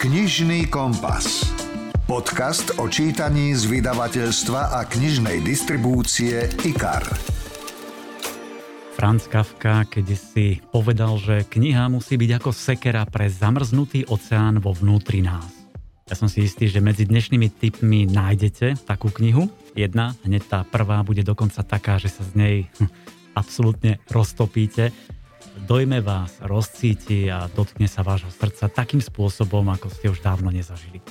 Knižný kompas. Podcast o čítaní z vydavateľstva a knižnej distribúcie IKAR. Franz Kafka kedysi povedal, že kniha musí byť ako sekera pre zamrznutý oceán vo vnútri nás. Ja som si istý, že medzi dnešnými typmi nájdete takú knihu. Jedna, hneď tá prvá, bude dokonca taká, že sa z nej absolútne roztopíte dojme vás, rozcíti a dotkne sa vášho srdca takým spôsobom, ako ste už dávno nezažili.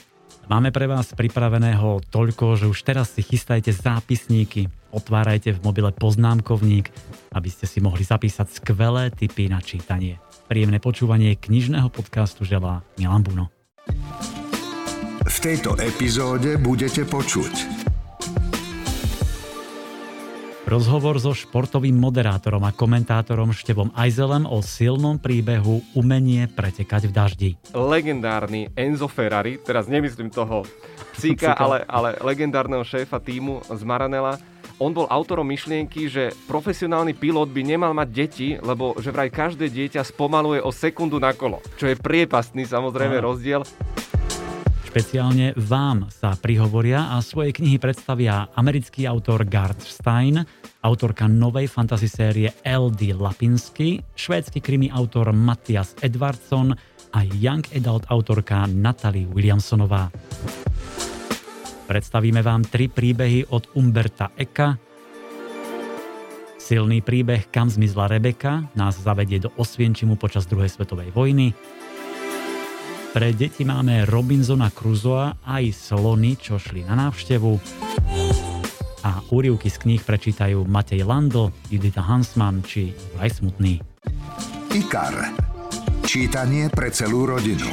Máme pre vás pripraveného toľko, že už teraz si chystajte zápisníky, otvárajte v mobile poznámkovník, aby ste si mohli zapísať skvelé tipy na čítanie. Príjemné počúvanie knižného podcastu želá Milan Buno. V tejto epizóde budete počuť Rozhovor so športovým moderátorom a komentátorom Števom Ajzelem o silnom príbehu Umenie pretekať v daždi. Legendárny Enzo Ferrari, teraz nemyslím toho Cíka, ale, ale legendárneho šéfa týmu z Maranela, on bol autorom myšlienky, že profesionálny pilot by nemal mať deti, lebo že vraj každé dieťa spomaluje o sekundu na kolo, čo je priepastný samozrejme rozdiel. Špeciálne vám sa prihovoria a svoje knihy predstavia americký autor Gard Stein, autorka novej fantasy série L.D. Lapinsky, švédsky krimi autor Mattias Edvardson a young adult autorka Natalie Williamsonová. Predstavíme vám tri príbehy od Umberta Eka. Silný príbeh Kam zmizla Rebeka nás zavedie do Osvienčimu počas druhej svetovej vojny. Pre deti máme Robinsona Crusoa aj slony, čo šli na návštevu. A úrivky z kníh prečítajú Matej Lando, Judita Hansman či Vraj Smutný. IKAR. Čítanie pre celú rodinu.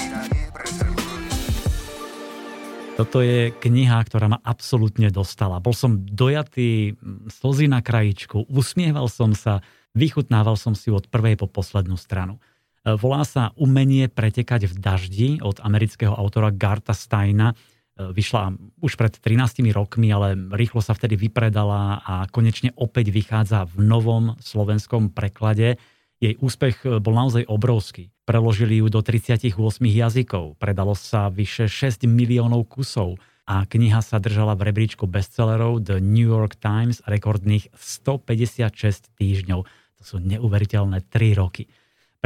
Toto je kniha, ktorá ma absolútne dostala. Bol som dojatý, slzy na krajičku, usmieval som sa, vychutnával som si od prvej po poslednú stranu. Volá sa Umenie pretekať v daždi od amerického autora Garta Steina. Vyšla už pred 13 rokmi, ale rýchlo sa vtedy vypredala a konečne opäť vychádza v novom slovenskom preklade. Jej úspech bol naozaj obrovský. Preložili ju do 38 jazykov, predalo sa vyše 6 miliónov kusov a kniha sa držala v rebríčku bestsellerov The New York Times rekordných 156 týždňov. To sú neuveriteľné 3 roky.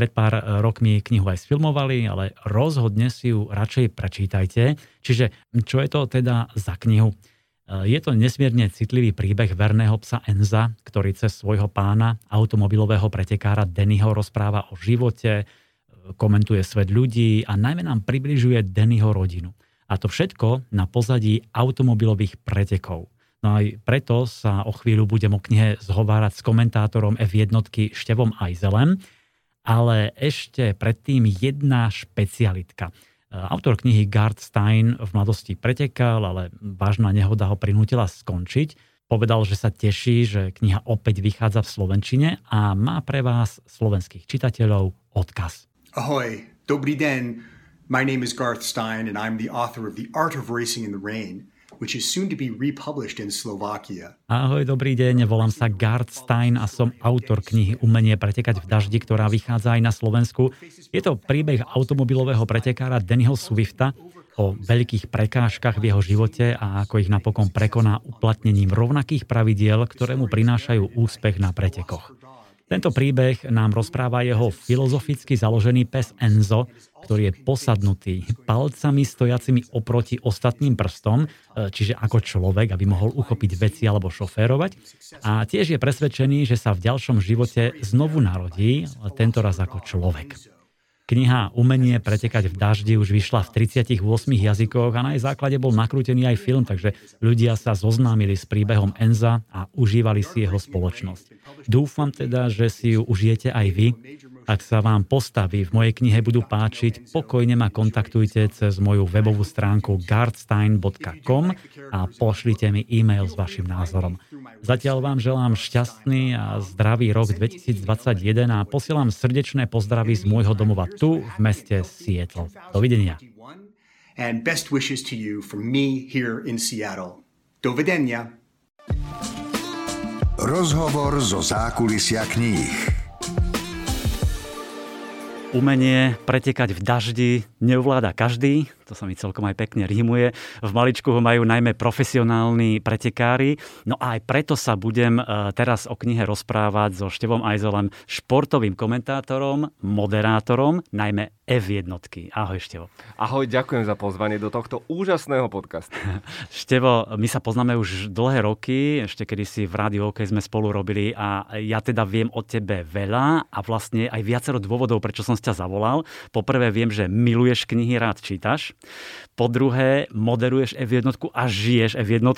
Pred pár e, rokmi knihu aj sfilmovali, ale rozhodne si ju radšej prečítajte. Čiže čo je to teda za knihu? E, je to nesmierne citlivý príbeh verného psa Enza, ktorý cez svojho pána, automobilového pretekára Dennyho rozpráva o živote, e, komentuje svet ľudí a najmä nám približuje Dennyho rodinu. A to všetko na pozadí automobilových pretekov. No aj preto sa o chvíľu budem o knihe zhovárať s komentátorom F1 Števom Ajzelem, ale ešte predtým jedna špecialitka. Autor knihy Gard Stein v mladosti pretekal, ale vážna nehoda ho prinútila skončiť. Povedal, že sa teší, že kniha opäť vychádza v Slovenčine a má pre vás slovenských čitateľov odkaz. Ahoj, dobrý den. My name is Garth Stein and I'm the author of The Art of Racing in the Rain which is soon to be republished in Slovakia. Ahoj, dobrý deň, volám sa Gard Stein a som autor knihy Umenie pretekať v daždi, ktorá vychádza aj na Slovensku. Je to príbeh automobilového pretekára Dannyho Swifta o veľkých prekážkach v jeho živote a ako ich napokon prekoná uplatnením rovnakých pravidiel, ktoré mu prinášajú úspech na pretekoch. Tento príbeh nám rozpráva jeho filozoficky založený pes Enzo, ktorý je posadnutý palcami stojacimi oproti ostatným prstom, e, čiže ako človek, aby mohol uchopiť veci alebo šoférovať. A tiež je presvedčený, že sa v ďalšom živote znovu narodí, tento raz ako človek. Kniha Umenie pretekať v daždi už vyšla v 38 jazykoch a na jej základe bol nakrútený aj film, takže ľudia sa zoznámili s príbehom Enza a užívali si jeho spoločnosť. Dúfam teda, že si ju užijete aj vy. Ak sa vám postavy v mojej knihe budú páčiť, pokojne ma kontaktujte cez moju webovú stránku guardstein.com a pošlite mi e-mail s vašim názorom. Zatiaľ vám želám šťastný a zdravý rok 2021 a posielam srdečné pozdravy z môjho domova tu v meste Seattle. Dovidenia. And best wishes to you from me here in Seattle. Dovidenia. Rozhovor zo zákulisia kníh. Umenie pretekať v daždi neuvláda každý, to sa mi celkom aj pekne rímuje. V maličku ho majú najmä profesionálni pretekári. No a aj preto sa budem e, teraz o knihe rozprávať so Števom Ajzolem, športovým komentátorom, moderátorom, najmä F1. Ahoj Števo. Ahoj, ďakujem za pozvanie do tohto úžasného podcastu. Števo, my sa poznáme už dlhé roky, ešte kedy si v rádiu OK sme spolu robili a ja teda viem o tebe veľa a vlastne aj viacero dôvodov, prečo som ťa zavolal. Poprvé viem, že miluješ knihy, rád čítaš. Po druhé, moderuješ F1 a žiješ F1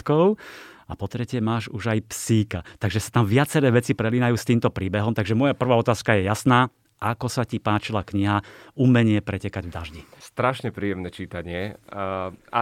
a po tretie máš už aj psíka. Takže sa tam viaceré veci prelínajú s týmto príbehom. Takže moja prvá otázka je jasná. Ako sa ti páčila kniha Umenie pretekať v daždi? Strašne príjemné čítanie. A, a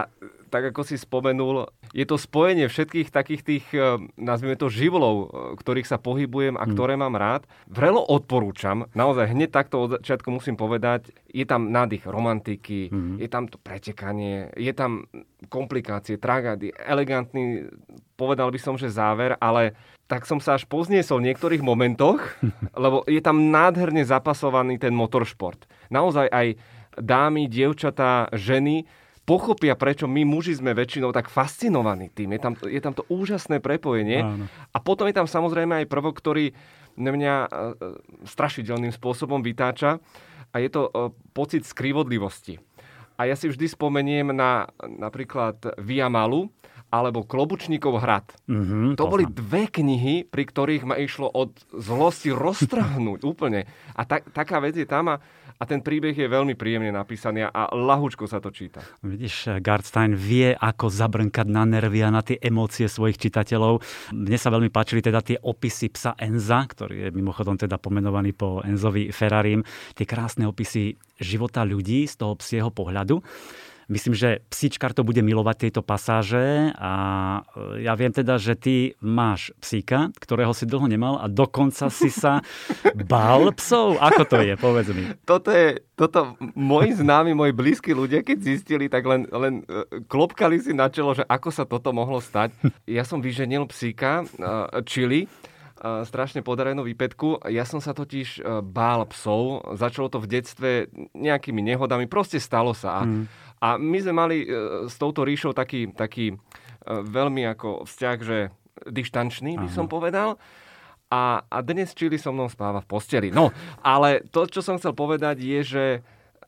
tak ako si spomenul, je to spojenie všetkých takých tých, e, nazvime to, živlov, e, ktorých sa pohybujem a mm. ktoré mám rád. Vrelo odporúčam, naozaj hneď takto od začiatku musím povedať, je tam nádych romantiky, mm. je tam to pretekanie, je tam komplikácie, tragédy, elegantný, povedal by som, že záver, ale tak som sa až pozniesol v niektorých momentoch, lebo je tam nádherne zapasovaný ten motoršport. Naozaj aj dámy, dievčatá, ženy pochopia, prečo my muži sme väčšinou tak fascinovaní tým. Je tam, je tam to úžasné prepojenie. Áno. A potom je tam samozrejme aj prvok, ktorý mňa e, strašidelným spôsobom vytáča a je to e, pocit skrivodlivosti. A ja si vždy spomeniem na napríklad Via Malu, alebo Klobučníkov hrad. Mm-hmm, to, boli dve knihy, pri ktorých ma išlo od zlosti roztrhnúť úplne. A ta, taká vec je tam a a ten príbeh je veľmi príjemne napísaný a lahúčko sa to číta. Vidíš, Gardstein vie, ako zabrnkať na nervy a na tie emócie svojich čitateľov. Mne sa veľmi páčili teda tie opisy psa Enza, ktorý je mimochodom teda pomenovaný po Enzovi Ferrarim. Tie krásne opisy života ľudí z toho psieho pohľadu. Myslím, že psíčkar to bude milovať tieto pasáže a e, ja viem teda, že ty máš psíka, ktorého si dlho nemal a dokonca si sa bál psov. Ako to je? Povedz mi. Toto je, toto moji známi, moji blízki ľudia, keď zistili, tak len, len e, klopkali si na čelo, že ako sa toto mohlo stať. Ja som vyženil psíka, čili, e, strašne podarenú výpetku. Ja som sa totiž bál psov. Začalo to v detstve nejakými nehodami. Proste stalo sa. A, mm. A my sme mali e, s touto ríšou taký, taký e, veľmi ako vzťah, že dištančný by som povedal. A, a dnes Čili so mnou spáva v posteli. No, ale to, čo som chcel povedať, je, že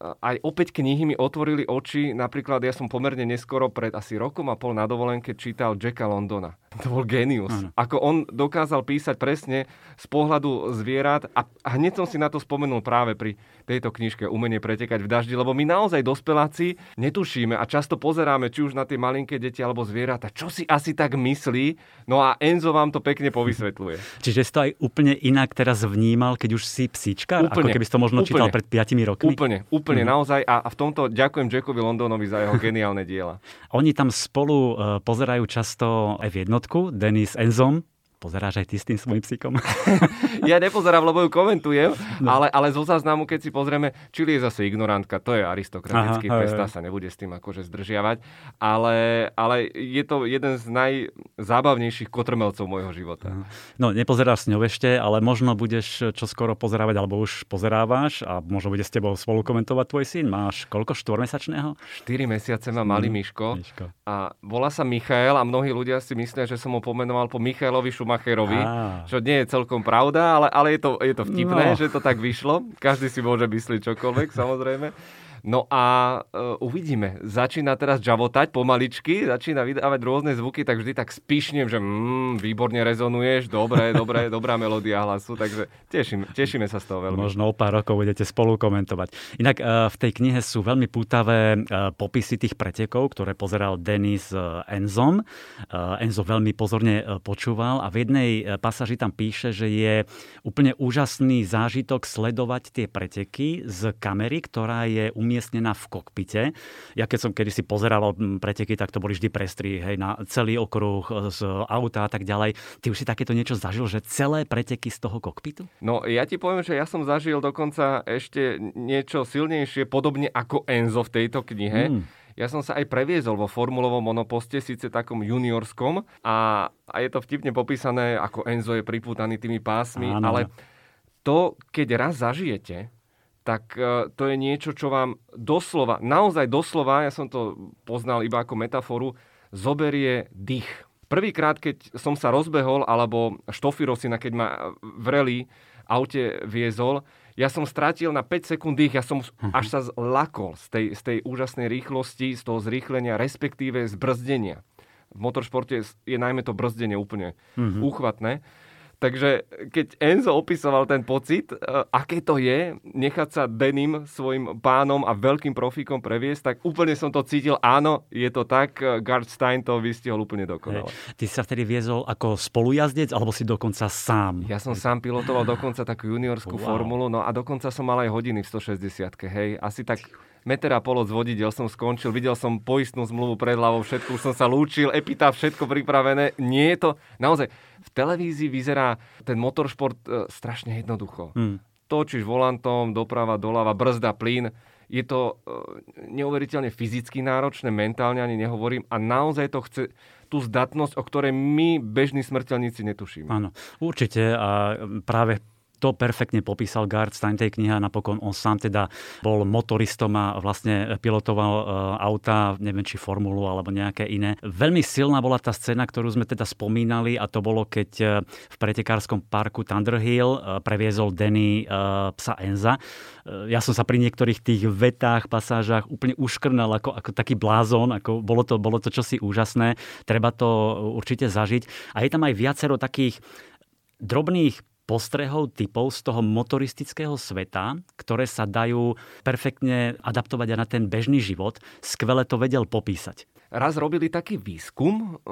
aj opäť knihy mi otvorili oči. Napríklad ja som pomerne neskoro pred asi rokom a pol na dovolenke čítal Jacka Londona. To bol genius. Ano. Ako on dokázal písať presne z pohľadu zvierat a hneď som si na to spomenul práve pri tejto knižke Umenie pretekať v daždi, lebo my naozaj dospeláci netušíme a často pozeráme či už na tie malinké deti alebo zvieratá, čo si asi tak myslí. No a Enzo vám to pekne povysvetľuje. Čiže si to aj úplne inak teraz vnímal, keď už si psíčka, úplne, ako keby si to možno úplne, čítal pred 5 rokmi? Úplne, úplne mm. naozaj a, a v tomto ďakujem Jackovi Londonovi za jeho geniálne diela. Oni tam spolu uh, pozerajú často F1 jednotku, Denis Enzom, Pozeráš aj ty s tým svojim psíkom? ja nepozerám, lebo ju komentujem, no. ale, ale zo záznamu, keď si pozrieme, Čili je zase ignorantka, to je aristokratický Aha, pes, sa nebude s tým akože zdržiavať, ale, ale je to jeden z najzábavnejších kotrmelcov môjho života. No, nepozeráš s ňou ešte, ale možno budeš čo skoro pozerávať, alebo už pozerávaš a možno bude s tebou spolu komentovať tvoj syn. Máš koľko, štvormesačného? 4 mesiace má malý mm, Miško, Miško. A volá sa Michael a mnohí ľudia si myslia, že som ho pomenoval po Michailovi Šumachovi Schumacherovi, ah. čo nie je celkom pravda, ale, ale je, to, je to vtipné, no. že to tak vyšlo. Každý si môže myslieť čokoľvek, samozrejme. No a uh, uvidíme. Začína teraz žavotať pomaličky, začína vydávať rôzne zvuky, tak vždy tak spíšnem, že mm, výborne rezonuješ, dobre, dobre, dobrá melódia hlasu, takže teším, tešíme sa z toho veľmi. Možno o pár rokov budete spolu komentovať. Inak uh, v tej knihe sú veľmi pútavé uh, popisy tých pretekov, ktoré pozeral Denis uh, Enzom. Uh, Enzo veľmi pozorne uh, počúval a v jednej pasáži tam píše, že je úplne úžasný zážitok sledovať tie preteky z kamery, ktorá je umiestnená umiestnená v kokpite. Ja keď som kedysi pozeral preteky, tak to boli vždy prestry, hej, na celý okruh z auta a tak ďalej. Ty už si takéto niečo zažil, že celé preteky z toho kokpitu? No ja ti poviem, že ja som zažil dokonca ešte niečo silnejšie, podobne ako Enzo v tejto knihe. Hmm. Ja som sa aj previezol vo formulovom monoposte, síce takom juniorskom a, a je to vtipne popísané, ako Enzo je pripútaný tými pásmi, Áno. ale to, keď raz zažijete, tak e, to je niečo, čo vám doslova, naozaj doslova, ja som to poznal iba ako metaforu, zoberie dých. Prvýkrát, keď som sa rozbehol, alebo Štofiro si, keď ma v rally aute viezol, ja som strátil na 5 sekúnd dých, ja som uh-huh. až sa zlakol z tej, z tej úžasnej rýchlosti, z toho zrýchlenia, respektíve zbrzdenia. V motoršporte je, najmä to brzdenie úplne uh-huh. úchvatné. Takže keď Enzo opisoval ten pocit, e, aké to je nechať sa Denim svojim pánom a veľkým profíkom previesť, tak úplne som to cítil. Áno, je to tak. Gard Stein to vystihol úplne dokonale. Ty sa vtedy viezol ako spolujazdec, alebo si dokonca sám? Ja som sám pilotoval dokonca takú juniorskú wow. formulu, no a dokonca som mal aj hodiny v 160 hej. Asi tak meter a pol od vodidel som skončil, videl som poistnú zmluvu pred hlavou, všetko, už som sa lúčil, epita, všetko pripravené. Nie je to, naozaj, v televízii vyzerá ten motoršport e, strašne jednoducho. Hmm. Točíš volantom, doprava, doľava, brzda, plyn. Je to e, neuveriteľne fyzicky náročné, mentálne ani nehovorím a naozaj to chce tú zdatnosť, o ktorej my, bežní smrteľníci, netušíme. Áno, určite a práve to perfektne popísal Gard Stein tej kniha. Napokon on sám teda bol motoristom a vlastne pilotoval e, auta, neviem či formulu alebo nejaké iné. Veľmi silná bola tá scéna, ktorú sme teda spomínali a to bolo, keď e, v pretekárskom parku Thunderhill e, previezol Denny psa Enza. Ja som sa pri niektorých tých vetách, pasážach úplne uškrnal ako, ako taký blázon, ako bolo to, bolo to čosi úžasné. Treba to určite zažiť. A je tam aj viacero takých drobných postrehov, typov z toho motoristického sveta, ktoré sa dajú perfektne adaptovať aj na ten bežný život. Skvele to vedel popísať. Raz robili taký výskum e,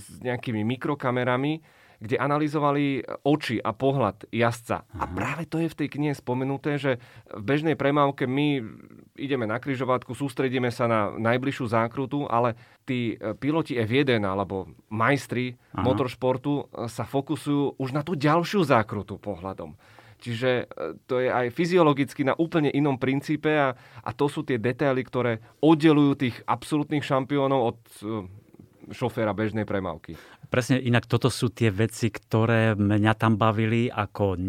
s nejakými mikrokamerami, kde analyzovali oči a pohľad jazdca. Aha. A práve to je v tej knihe spomenuté, že v bežnej premávke my ideme na kryžovatku, sústredíme sa na najbližšiu zákrutu, ale tí e, piloti F1 alebo majstri Aha. motoršportu e, sa fokusujú už na tú ďalšiu zákrutu pohľadom. Čiže e, to je aj fyziologicky na úplne inom princípe a, a to sú tie detaily, ktoré oddelujú tých absolútnych šampiónov od šoféra bežnej premávky. Presne, inak toto sú tie veci, ktoré mňa tam bavili ako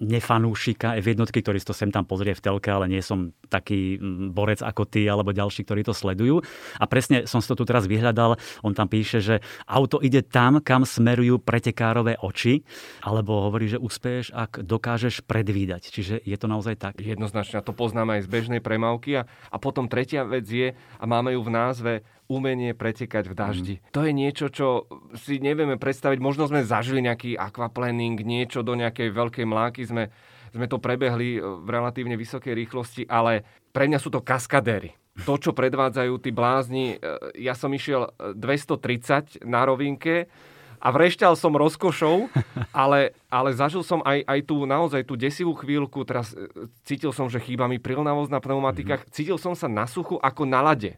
nefanúšika F1, ktorý to sem tam pozrie v telke, ale nie som taký borec ako ty alebo ďalší, ktorí to sledujú. A presne som si to tu teraz vyhľadal. On tam píše, že auto ide tam, kam smerujú pretekárové oči, alebo hovorí, že uspieš, ak dokážeš predvídať. Čiže je to naozaj tak? Jednoznačne, to poznáme aj z bežnej premávky. A, a potom tretia vec je, a máme ju v názve, umenie pretekať v daždi. Mm. To je niečo, čo si nevieme predstaviť. Možno sme zažili nejaký aquaplaning, niečo do nejakej veľkej mláky sme, sme to prebehli v relatívne vysokej rýchlosti, ale pre mňa sú to kaskadéry. To, čo predvádzajú tí blázni, e, ja som išiel 230 na rovinke, a vrešťal som rozkošou, ale, ale zažil som aj, aj tú naozaj tú desivú chvíľku, teraz e, cítil som, že chýba mi prilnavosť na pneumatikách, mm-hmm. cítil som sa na suchu ako na lade.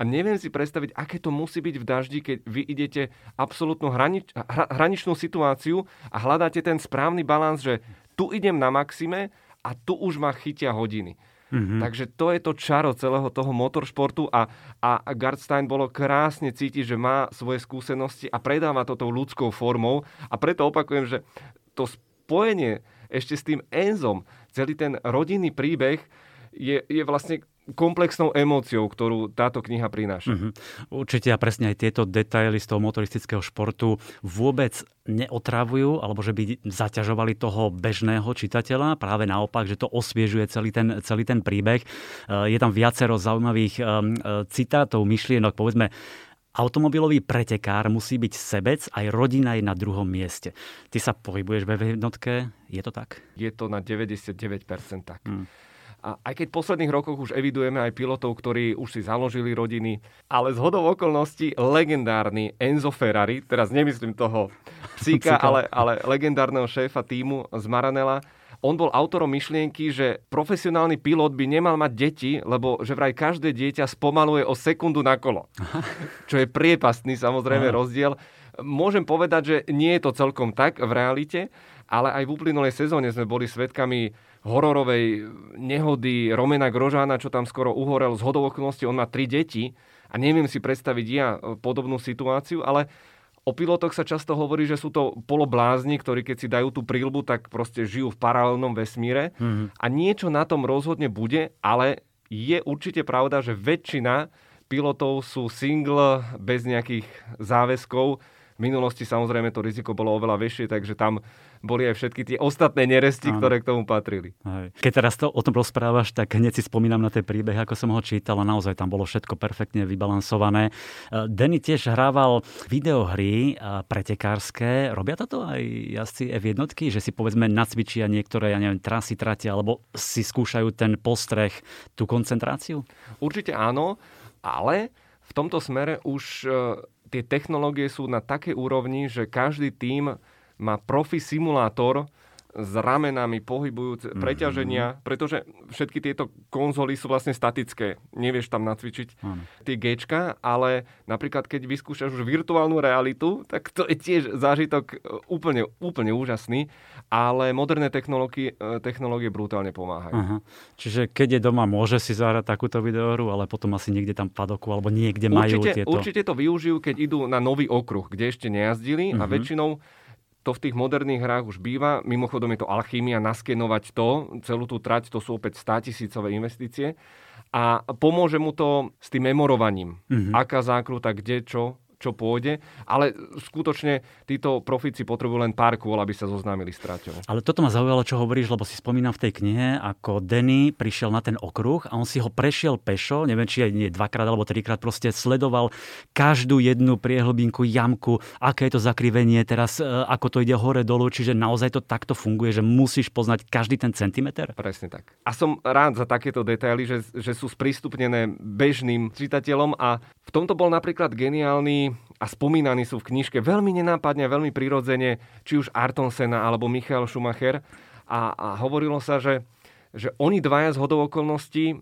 A neviem si predstaviť, aké to musí byť v daždi, keď vy idete absolútnu hranič, hraničnú situáciu a hľadáte ten správny balans, že tu idem na maxime a tu už ma chytia hodiny. Mm-hmm. Takže to je to čaro celého toho motoršportu a, a Gardstein bolo krásne cítiť, že má svoje skúsenosti a predáva to tou ľudskou formou a preto opakujem, že to spojenie ešte s tým Enzom, celý ten rodinný príbeh je, je vlastne komplexnou emóciou, ktorú táto kniha prináša. Mm-hmm. Určite a presne aj tieto detaily z toho motoristického športu vôbec neotravujú, alebo že by zaťažovali toho bežného čitateľa. Práve naopak, že to osviežuje celý ten, celý ten príbeh. Je tam viacero zaujímavých um, citátov, myšlienok, povedzme, Automobilový pretekár musí byť sebec, aj rodina je na druhom mieste. Ty sa pohybuješ ve jednotke, je to tak? Je to na 99% tak. Hmm. A aj keď v posledných rokoch už evidujeme aj pilotov, ktorí už si založili rodiny, ale z hodou okolností legendárny Enzo Ferrari, teraz nemyslím toho psíka, ale, ale legendárneho šéfa týmu z Maranela, on bol autorom myšlienky, že profesionálny pilot by nemal mať deti, lebo že vraj každé dieťa spomaluje o sekundu na kolo. Čo je priepastný samozrejme rozdiel. Môžem povedať, že nie je to celkom tak v realite, ale aj v uplynulej sezóne sme boli svedkami hororovej nehody Romena Grožána, čo tam skoro uhorel z hodou on má tri deti a neviem si predstaviť ja podobnú situáciu, ale O pilotoch sa často hovorí, že sú to poloblázni, ktorí keď si dajú tú prílbu, tak proste žijú v paralelnom vesmíre. Mm-hmm. A niečo na tom rozhodne bude, ale je určite pravda, že väčšina pilotov sú single, bez nejakých záväzkov v minulosti samozrejme to riziko bolo oveľa väčšie, takže tam boli aj všetky tie ostatné neresti, Áno. ktoré k tomu patrili. Aj. Keď teraz to o tom rozprávaš, tak hneď si spomínam na tie príbehy, ako som ho čítal a naozaj tam bolo všetko perfektne vybalansované. E, Denny tiež hrával videohry e, pretekárske. Robia toto aj jazdci F1, že si povedzme nacvičia niektoré, ja neviem, trasy, trate, alebo si skúšajú ten postreh, tú koncentráciu? Určite áno, ale v tomto smere už e, tie technológie sú na takej úrovni, že každý tím má profi simulátor, s ramenami, pohybujúce, mm-hmm. preťaženia, pretože všetky tieto konzoly sú vlastne statické. Nevieš tam nacvičiť mm. tie Gčka, ale napríklad keď vyskúšaš už virtuálnu realitu, tak to je tiež zážitok e, úplne, úplne úžasný, ale moderné technológie, e, technológie brutálne pomáhajú. Aha. Čiže keď je doma, môže si zahrať takúto videohru, ale potom asi niekde tam padoku alebo niekde majú určite, tieto... Určite to využijú, keď idú na nový okruh, kde ešte nejazdili mm-hmm. a mhm. väčšinou to v tých moderných hrách už býva. Mimochodom je to alchymia, naskenovať to, celú tú trať, to sú opäť 100 tisícové investície. A pomôže mu to s tým memorovaním. Mm-hmm. Aká zákruta, kde, čo, čo pôjde, ale skutočne títo profici potrebujú len pár kôl, aby sa zoznámili s traťou. Ale toto ma zaujalo, čo hovoríš, lebo si spomínam v tej knihe, ako Denny prišiel na ten okruh a on si ho prešiel pešo, neviem, či aj nie dvakrát alebo trikrát, proste sledoval každú jednu priehlbinku, jamku, aké je to zakrivenie teraz, e, ako to ide hore dolu, čiže naozaj to takto funguje, že musíš poznať každý ten centimeter? Presne tak. A som rád za takéto detaily, že, že sú sprístupnené bežným čitateľom a v tomto bol napríklad geniálny a spomínaní sú v knižke veľmi nenápadne, veľmi prirodzene, či už Arton Sena alebo Michael Schumacher. A, a hovorilo sa, že, že oni dvaja z hodov okolností,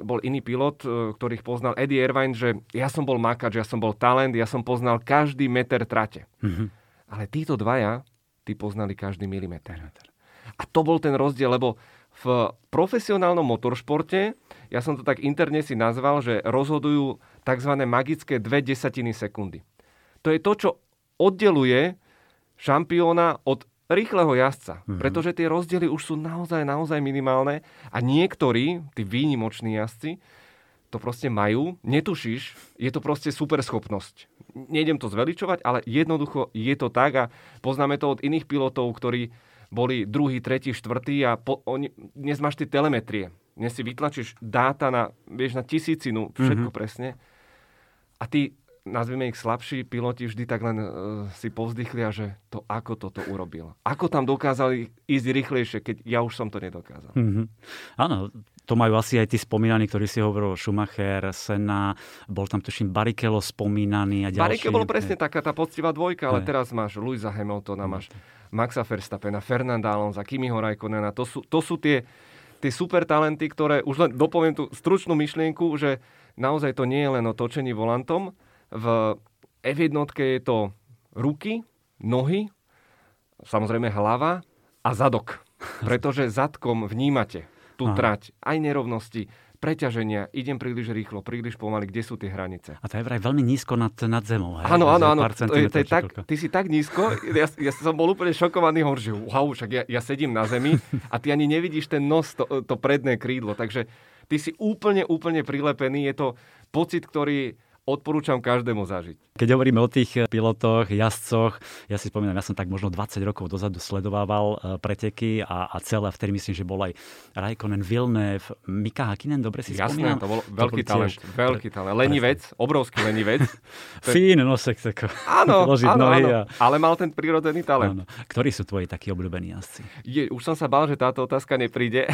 bol iný pilot, e, ktorých poznal Eddie Irvine, že ja som bol makač, ja som bol talent, ja som poznal každý meter trate. Mm-hmm. Ale títo dvaja, tí poznali každý milimeter. A to bol ten rozdiel, lebo v profesionálnom motoršporte, ja som to tak interne si nazval, že rozhodujú tzv. magické dve desatiny sekundy. To je to, čo oddeluje šampióna od rýchleho jazdca. Mm-hmm. Pretože tie rozdiely už sú naozaj, naozaj minimálne a niektorí, tí výnimoční jazdci, to proste majú, netušíš, je to proste super schopnosť. Nejdem to zveličovať, ale jednoducho je to tak a poznáme to od iných pilotov, ktorí boli druhý, tretí, štvrtý a po, oni, dnes máš tie telemetrie. Dnes si vytlačíš dáta na, vieš, na tisícinu, všetko mm-hmm. presne a tí, nazvime ich slabší piloti, vždy tak len uh, si povzdychlia, že to ako toto urobil. Ako tam dokázali ísť rýchlejšie, keď ja už som to nedokázal. Mm-hmm. Áno, to majú asi aj tí spomínaní, ktorí si hovoril Schumacher, Senna, bol tam tuším Barrichello spomínaný a ďalší. Barrichello bol presne taká tá poctivá dvojka, ale teraz máš Luisa Hamiltona, máš Maxa Verstappena, Fernanda Alonso, Kimiho Raikkonena. To sú, to sú tie, tie super talenty, ktoré, už len dopoviem tú stručnú myšlienku, že naozaj to nie je len o točení volantom. V F1 je to ruky, nohy, samozrejme hlava a zadok. Pretože zadkom vnímate tú Aha. trať, aj nerovnosti, preťaženia, idem príliš rýchlo, príliš pomaly, kde sú tie hranice. A to je vraj veľmi nízko nad, nad zemou. Áno, áno, áno. Ty si tak nízko, ja, ja som bol úplne šokovaný, hovorím, že wow, však ja, ja sedím na zemi a ty ani nevidíš ten nos, to, to predné krídlo. Takže ty si úplne, úplne prilepený. Je to pocit, ktorý odporúčam každému zažiť. Keď hovoríme o tých eh, pilotoch, jazdcoch, ja si spomínam, ja som tak možno 20 rokov dozadu sledovával eh, preteky a, a celé, vtedy myslím, že bol aj Raikkonen, Villeneuve, Mika Hakkinen, dobre si Jasné, spomínam? to bol veľký to talent, tiež... veľký talent. Lenivec, obrovský lenivec. Fín nosek, tak áno, áno, áno, a... ale mal ten prírodzený talent. Áno. Ktorí sú tvoji takí obľúbení jazdci? Je, už som sa bál, že táto otázka nepríde.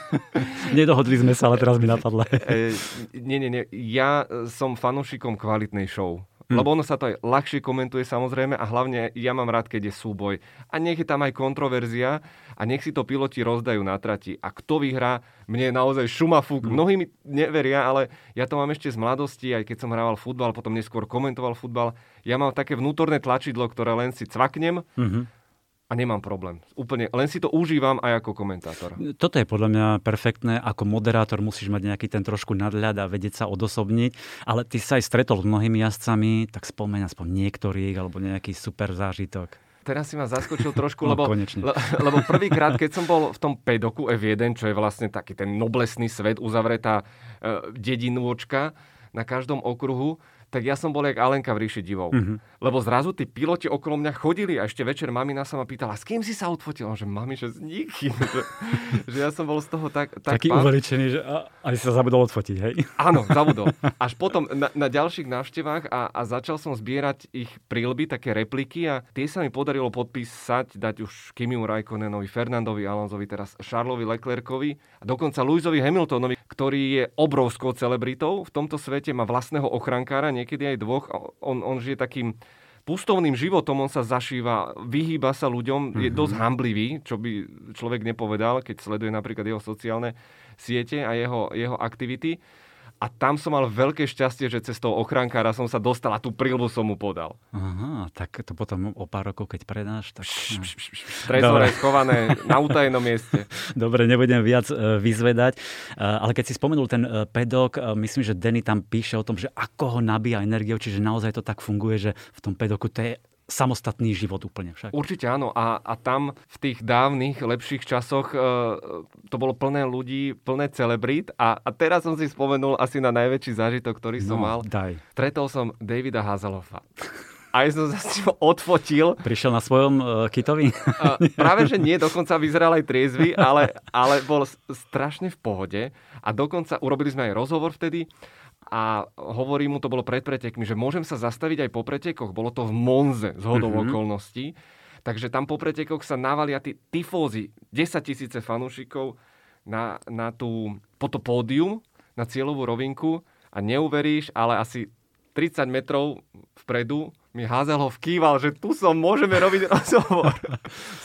Nedohodli sme sa, ale teraz mi napadla. e, nie, nie, nie. Ja som fan fanúšikom kvalitnej show. Mm. Lebo ono sa to aj ľahšie komentuje samozrejme a hlavne ja mám rád, keď je súboj. A nech je tam aj kontroverzia a nech si to piloti rozdajú na trati. A kto vyhrá, mne je naozaj šumafúk. Mm. Mnohí mi neveria, ale ja to mám ešte z mladosti, aj keď som hrával futbal, potom neskôr komentoval futbal. Ja mám také vnútorné tlačidlo, ktoré len si cvaknem mm-hmm. A nemám problém. Úplne, len si to užívam aj ako komentátor. Toto je podľa mňa perfektné. Ako moderátor musíš mať nejaký ten trošku nadhľad a vedieť sa odosobniť. Ale ty sa aj stretol s mnohými jazdcami, tak spomeň aspoň niektorých alebo nejaký super zážitok. Teraz si ma zaskočil trošku, no, lebo, le, lebo prvýkrát, keď som bol v tom pedoku F1, čo je vlastne taký ten noblesný svet, uzavretá e, dedinôčka na každom okruhu, tak ja som bol jak Alenka v ríši divov. Mm-hmm. Lebo zrazu tí piloti okolo mňa chodili a ešte večer mamina sa ma pýtala, s kým si sa odfotil? Že mami, že s nikým. že, že ja som bol z toho tak... tak Taký uveličený, že a, si sa zabudol odfotiť, hej? Áno, zabudol. Až potom na, na ďalších návštevách a, a začal som zbierať ich prílby, také repliky a tie sa mi podarilo podpísať, dať už Kimiu Raikkonenovi, Fernandovi Alonsovi, teraz Charlesovi Leclercovi a dokonca Louisovi Hamiltonovi, ktorý je obrovskou celebritou v tomto svete, má vlastného ochrankára, niekedy aj dvoch. On, on žije takým pustovným životom, on sa zašíva, vyhýba sa ľuďom, je mhm. dosť hamblivý, čo by človek nepovedal, keď sleduje napríklad jeho sociálne siete a jeho, jeho aktivity. A tam som mal veľké šťastie, že cez toho ochrankára som sa dostal a tú prílbu som mu podal. Aha, tak to potom o pár rokov, keď predáš, tak... Trezore schované na utajenom mieste. Dobre, nebudem viac e, vyzvedať. E, ale keď si spomenul ten e, pedok, myslím, že Denny tam píše o tom, že ako ho nabíja energiou, čiže naozaj to tak funguje, že v tom pedoku to je samostatný život úplne však. Určite áno. A, a tam v tých dávnych, lepších časoch e, to bolo plné ľudí, plné celebrít. A, a teraz som si spomenul asi na najväčší zážitok, ktorý som no, mal. Daj. Stretol som Davida Hazelofa. Aj som sa s odfotil. Prišiel na svojom uh, kitovi? Uh, práve, že nie, dokonca vyzeral aj triezvy, ale, ale bol strašne v pohode. A dokonca urobili sme aj rozhovor vtedy a hovorí mu, to bolo pred pretekmi, že môžem sa zastaviť aj po pretekoch. Bolo to v Monze z hodou mm-hmm. okolností. Takže tam po pretekoch sa navalia tí tifózy, 10 tisíce fanúšikov na, na tú, po to pódium, na cieľovú rovinku a neuveríš, ale asi 30 metrov vpredu mi Hazelhoff kýval, že tu som, môžeme robiť rozhovor.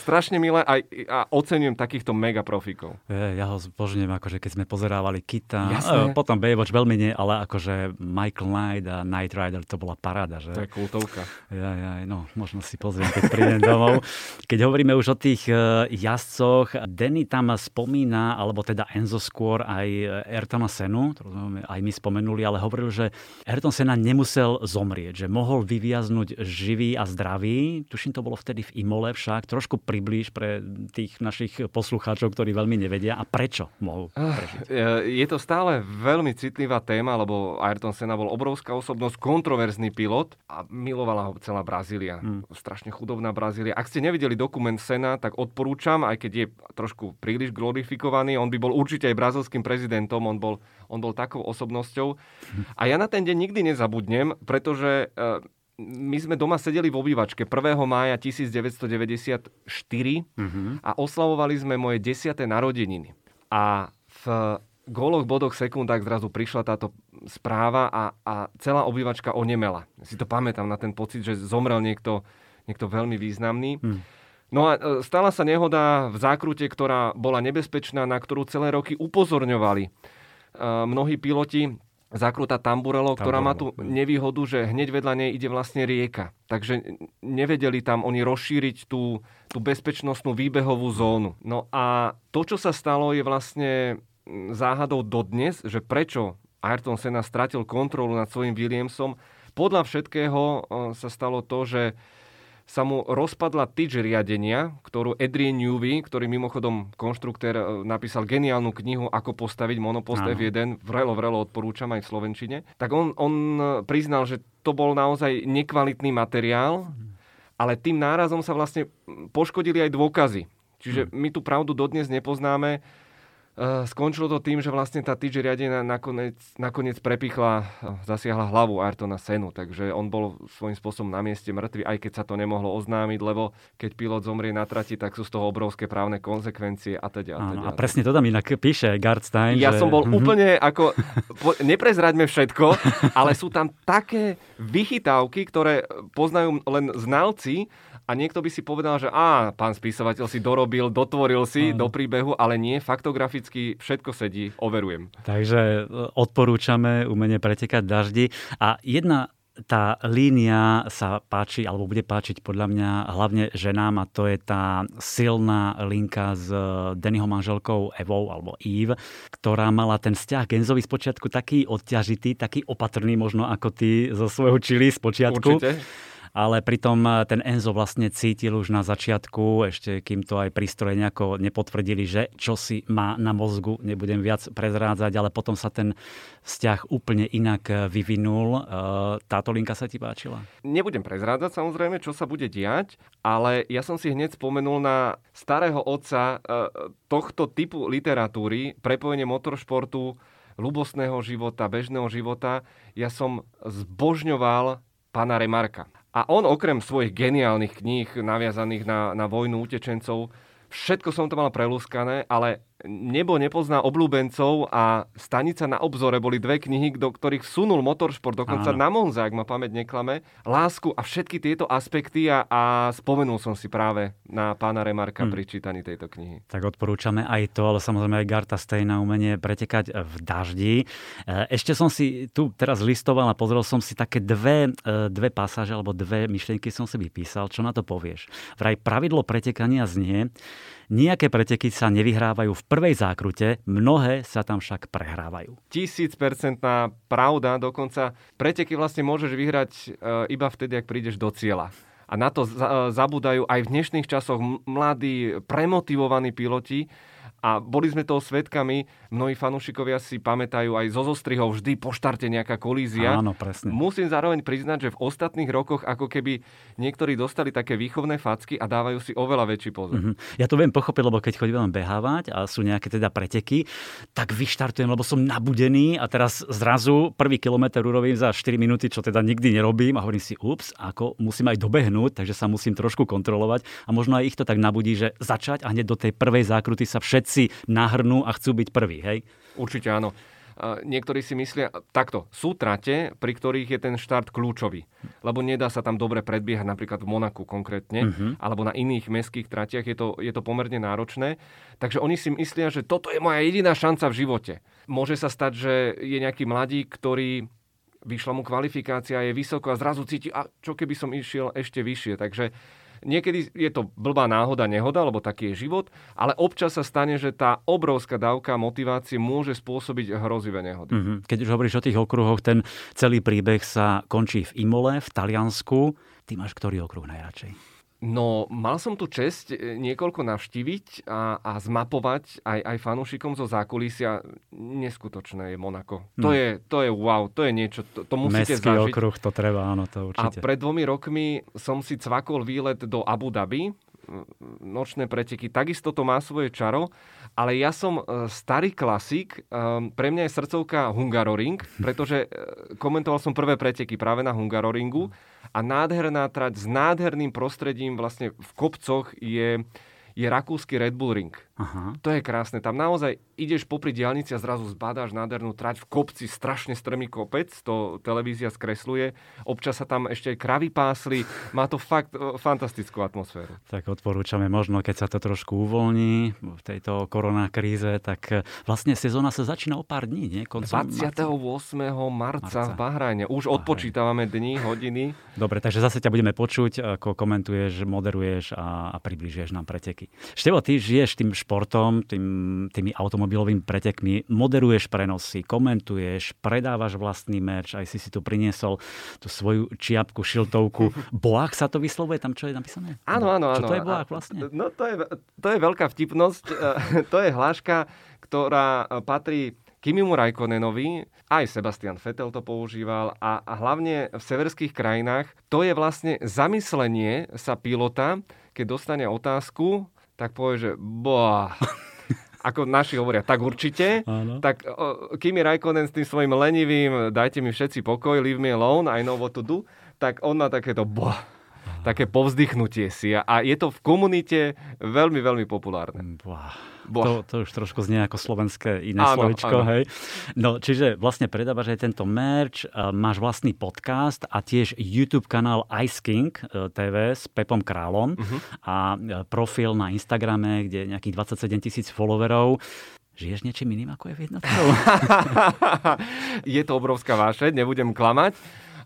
Strašne milé a, a ocenujem takýchto mega profikov. Je, ja ho zbožňujem, akože keď sme pozerávali Kita, Jasné. potom Baywatch veľmi nie, ale akože Michael Knight a Knight Rider, to bola paráda. Že? To je kultovka. Ja, ja, no, možno si pozriem, keď prídem domov. Keď hovoríme už o tých uh, jazdcoch, Denny tam spomína, alebo teda Enzo skôr aj Ayrtona Senu, ktorú aj my spomenuli, ale hovoril, že Ayrton Sena nemusel zomrieť, že mohol vyviaznúť zostanúť živý a zdravý. Tuším, to bolo vtedy v Imole však. Trošku priblíž pre tých našich poslucháčov, ktorí veľmi nevedia. A prečo mohol ah, prežiť? Je to stále veľmi citlivá téma, lebo Ayrton Senna bol obrovská osobnosť, kontroverzný pilot a milovala ho celá Brazília. Hmm. Strašne chudobná Brazília. Ak ste nevideli dokument Sena, tak odporúčam, aj keď je trošku príliš glorifikovaný. On by bol určite aj brazilským prezidentom, on bol, on bol takou osobnosťou. A ja na ten deň nikdy nezabudnem, pretože eh, my sme doma sedeli v obývačke 1. mája 1994 mm-hmm. a oslavovali sme moje 10. narodeniny. A v goloch, bodoch, sekundách zrazu prišla táto správa a, a celá obývačka onemela. Si to pamätám na ten pocit, že zomrel niekto, niekto veľmi významný. Mm. No a e, stala sa nehoda v zákrute, ktorá bola nebezpečná, na ktorú celé roky upozorňovali e, mnohí piloti zakrutá Tamburelo, ktorá má tú nevýhodu, že hneď vedľa nej ide vlastne rieka. Takže nevedeli tam oni rozšíriť tú, tú bezpečnostnú výbehovú zónu. No a to, čo sa stalo, je vlastne záhadou dodnes, že prečo Ayrton Senna stratil kontrolu nad svojim Williamsom. Podľa všetkého sa stalo to, že sa mu rozpadla tyč riadenia, ktorú Adrian Newby, ktorý mimochodom konštruktér e, napísal geniálnu knihu Ako postaviť monopost Áno. F1, vrelo, vrelo odporúčam aj v Slovenčine, tak on, on e, priznal, že to bol naozaj nekvalitný materiál, ale tým nárazom sa vlastne poškodili aj dôkazy. Čiže hm. my tú pravdu dodnes nepoznáme. Eh, skončilo to tým, že vlastne tá tyč riadenia nakoniec, nakoniec prepichla, eh, zasiahla hlavu Ayrtona Senu, takže on bol svojím spôsobom na mieste mŕtvy, aj keď sa to nemohlo oznámiť, lebo keď pilot zomrie na trati, tak sú z toho obrovské právne konsekvencie a teda. A, teda, a presne to tam inak píše Gardstein. Ja že... som bol mm-hmm. úplne ako, po, neprezraďme všetko, ale sú tam také vychytávky, ktoré poznajú len znalci, a niekto by si povedal, že á, pán spisovateľ si dorobil, dotvoril si Áno. do príbehu, ale nie, faktograficky všetko sedí, overujem. Takže e, odporúčame umenie pretekať daždi. A jedna tá línia sa páči, alebo bude páčiť podľa mňa hlavne ženám a to je tá silná linka s Dennyho manželkou Evou alebo Eve, ktorá mala ten vzťah Genzovi spočiatku taký odťažitý, taký opatrný možno ako ty zo svojho čili spočiatku. Určite ale pritom eh, ten Enzo vlastne cítil už na začiatku, ešte kým to aj prístroje nejako nepotvrdili, že čo si má na mozgu, nebudem viac prezrádzať, ale potom sa ten vzťah úplne inak eh, vyvinul. Eh, táto linka sa ti páčila? Nebudem prezrádzať samozrejme, čo sa bude diať, ale ja som si hneď spomenul na starého otca tohto typu literatúry, prepojenie motoršportu, ľubostného života, bežného života. Ja som zbožňoval pána Remarka. A on okrem svojich geniálnych kníh naviazaných na, na vojnu utečencov, všetko som to mal prelúskané, ale Nebo nepozná obľúbencov a Stanica na obzore boli dve knihy, do ktorých sunul motoršport, dokonca Áno. na Monza, ak ma pamäť neklame, lásku a všetky tieto aspekty a, a spomenul som si práve na pána Remarka hmm. pri čítaní tejto knihy. Tak odporúčame aj to, ale samozrejme aj Garta Stejna umenie pretekať v daždi. E, ešte som si tu teraz listoval a pozrel som si také dve, e, dve pasáže alebo dve myšlienky som si vypísal. Čo na to povieš? Vraj pravidlo pretekania znie, Nijaké preteky sa nevyhrávajú v prvej zákrute, mnohé sa tam však prehrávajú. Tisícpercentná pravda, dokonca preteky vlastne môžeš vyhrať e, iba vtedy, ak prídeš do cieľa. A na to zabúdajú aj v dnešných časoch mladí, premotivovaní piloti, a boli sme toho svetkami, mnohí fanúšikovia si pamätajú aj zo zostrihov vždy po štarte nejaká kolízia. Áno, presne. Musím zároveň priznať, že v ostatných rokoch ako keby niektorí dostali také výchovné facky a dávajú si oveľa väčší pozor. Mm-hmm. Ja to viem pochopiť, lebo keď chodím behávať a sú nejaké teda preteky, tak vyštartujem, lebo som nabudený a teraz zrazu prvý kilometr urobím za 4 minúty, čo teda nikdy nerobím a hovorím si, ups, ako musím aj dobehnúť, takže sa musím trošku kontrolovať a možno aj ich to tak nabudí, že začať a hneď do tej prvej zákruty sa všetci všetci nahrnú a chcú byť prví, hej? Určite áno. Niektorí si myslia, takto, sú trate, pri ktorých je ten štart kľúčový, lebo nedá sa tam dobre predbiehať, napríklad v Monaku konkrétne, uh-huh. alebo na iných mestských tratiach, je to, je to pomerne náročné. Takže oni si myslia, že toto je moja jediná šanca v živote. Môže sa stať, že je nejaký mladík, ktorý vyšla mu kvalifikácia, je vysoko a zrazu cíti, a čo keby som išiel ešte vyššie. Takže Niekedy je to blbá náhoda, nehoda, lebo taký je život, ale občas sa stane, že tá obrovská dávka motivácie môže spôsobiť hrozivé nehody. Mm-hmm. Keď už hovoríš o tých okruhoch, ten celý príbeh sa končí v Imole, v Taliansku. Ty máš ktorý okruh najradšej? No, mal som tu čest e, niekoľko navštíviť a, a zmapovať aj, aj fanúšikom zo zákulisia. Neskutočné je Monako. No. To, je, to je wow, to je niečo, to, to musíte Mestský zažiť. okruh, to treba, áno, to určite. A pred dvomi rokmi som si cvakol výlet do Abu Dhabi, nočné preteky, takisto to má svoje čaro, ale ja som e, starý klasik, e, pre mňa je srdcovka Hungaroring, pretože komentoval som prvé preteky práve na Hungaroringu a nádherná trať s nádherným prostredím vlastne v kopcoch je, je rakúsky Red Bull Ring. Aha. To je krásne. Tam naozaj ideš popri diálnici a zrazu zbadáš nádhernú trať v kopci, strašne strmý kopec, to televízia skresluje. Občas sa tam ešte aj kravy pásli. Má to fakt e, fantastickú atmosféru. Tak odporúčame možno, keď sa to trošku uvoľní v tejto koronakríze, tak e, vlastne sezóna sa začína o pár dní, nie? Koncom 28. marca, marca v Bahrajne. Už Bahrajne. odpočítavame dni, hodiny. Dobre, takže zase ťa budeme počuť, ako komentuješ, moderuješ a, a približuješ nám preteky. Števo, ty žiješ tým športom, tým, tými automobilovými pretekmi, moderuješ prenosy, komentuješ, predávaš vlastný merch, aj si si tu priniesol tú svoju čiapku, šiltovku. Boák sa to vyslovuje tam, čo je napísané? Áno, áno, áno. Čo to je Boák vlastne? No to je, to je veľká vtipnosť. to je hláška, ktorá patrí Kimimu Rajkonenovi, aj Sebastian Vettel to používal a, a hlavne v severských krajinách to je vlastne zamyslenie sa pilota, keď dostane otázku, tak povie, že boah, ako naši hovoria, tak určite. Áno. Tak uh, Kimi Raikkonen s tým svojim lenivým, dajte mi všetci pokoj, leave me alone, I know what to do, tak on má takéto boah, také povzdychnutie si. A je to v komunite veľmi, veľmi populárne. Boah. To, to už trošku znie ako slovenské iné áno, slovičko, áno. hej. No, čiže vlastne predávaš aj tento merch, máš vlastný podcast a tiež YouTube kanál Ice King e, TV s Pepom Králom uh-huh. a e, profil na Instagrame, kde je nejakých 27 tisíc followerov. Žiješ niečím iným, ako je v jednotkou? je to obrovská vášeň, nebudem klamať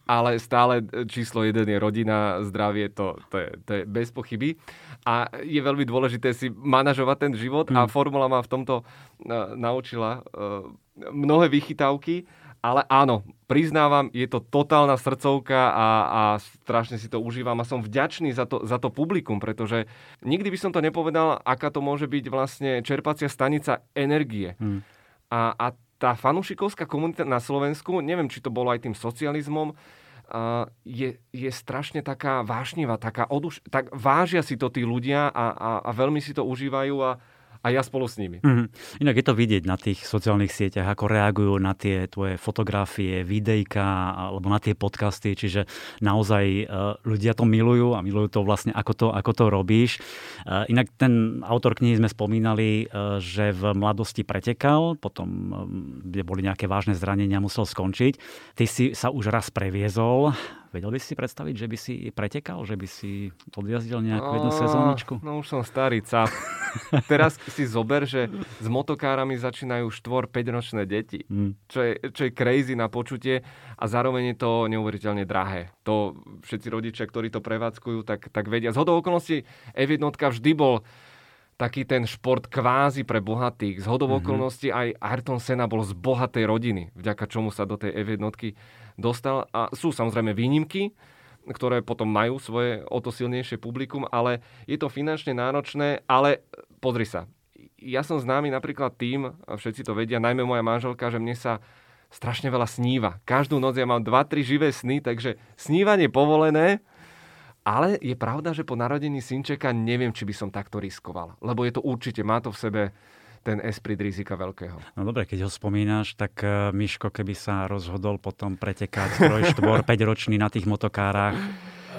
ale stále číslo jeden je rodina, zdravie, to, to, je, to je bez pochyby. A je veľmi dôležité si manažovať ten život a mm. formula ma v tomto uh, naučila uh, mnohé vychytávky, ale áno, priznávam, je to totálna srdcovka a, a strašne si to užívam a som vďačný za to, za to publikum, pretože nikdy by som to nepovedal, aká to môže byť vlastne čerpacia stanica energie. Hmm. A, a tá fanúšikovská komunita na Slovensku, neviem, či to bolo aj tým socializmom, je, je strašne taká vášnivá, taká oduš- tak vážia si to tí ľudia a, a, a veľmi si to užívajú a, a ja spolu s nimi. Mm-hmm. Inak je to vidieť na tých sociálnych sieťach, ako reagujú na tie tvoje fotografie, videjka alebo na tie podcasty, čiže naozaj uh, ľudia to milujú a milujú to vlastne, ako to, ako to robíš. Uh, inak ten autor knihy sme spomínali, uh, že v mladosti pretekal, potom kde boli nejaké vážne zranenia, musel skončiť. Ty si sa už raz previezol Vedel by si predstaviť, že by si pretekal, že by si odjazdil nejakú jednu sezóničku? No už som starý cap. Teraz si zober, že s motokárami začínajú 4-5 ročné deti, mm. čo, je, čo je crazy na počutie a zároveň je to neuveriteľne drahé. To všetci rodičia, ktorí to prevádzkujú, tak, tak vedia. Z hodou okolností F1 vždy bol taký ten šport kvázi pre bohatých. Z hodou mm-hmm. okolností aj Ayrton Senna bol z bohatej rodiny, vďaka čomu sa do tej F1 dostal. A sú samozrejme výnimky, ktoré potom majú svoje o to silnejšie publikum, ale je to finančne náročné, ale pozri sa, ja som známy napríklad tým, a všetci to vedia, najmä moja manželka, že mne sa strašne veľa sníva. Každú noc ja mám 2-3 živé sny, takže snívanie povolené, ale je pravda, že po narodení synčeka neviem, či by som takto riskoval. Lebo je to určite, má to v sebe ten esprit rizika veľkého. No dobre, keď ho spomínaš, tak uh, Miško, keby sa rozhodol potom pretekať 3, 4, 5 ročný na tých motokárach,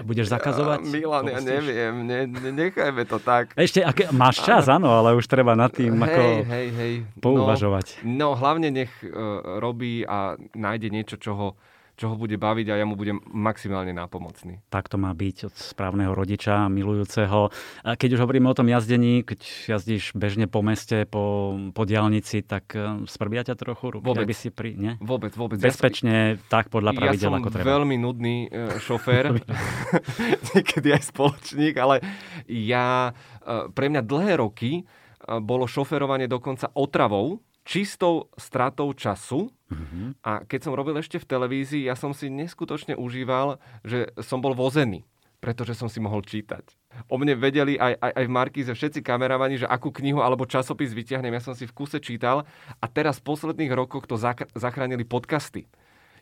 budeš zakazovať? Ja, Milan, ja neviem, ne, ne, nechajme to tak. Ešte, ak, máš čas, áno, ale už treba nad tým hej, ako hej, hej. pouvažovať. No, no hlavne nech uh, robí a nájde niečo, čo ho čo ho bude baviť a ja mu budem maximálne nápomocný. Tak to má byť od správneho rodiča, milujúceho. A keď už hovoríme o tom jazdení, keď jazdíš bežne po meste, po, po diálnici, tak e, sprbia ťa trochu ruky, vôbec. by si pri... Nie? Vôbec, vôbec. Bezpečne, ja tak podľa pravidel, ja ako treba. Veľmi nudný uh, šofér, niekedy aj spoločník, ale ja, uh, pre mňa dlhé roky bolo šoferovanie dokonca otravou, čistou stratou času. Mm-hmm. A keď som robil ešte v televízii, ja som si neskutočne užíval, že som bol vozený, pretože som si mohol čítať. O mne vedeli aj, aj, aj v Markíze všetci kameramani, že akú knihu alebo časopis vyťahnem. Ja som si v kuse čítal a teraz v posledných rokoch to zachránili podcasty.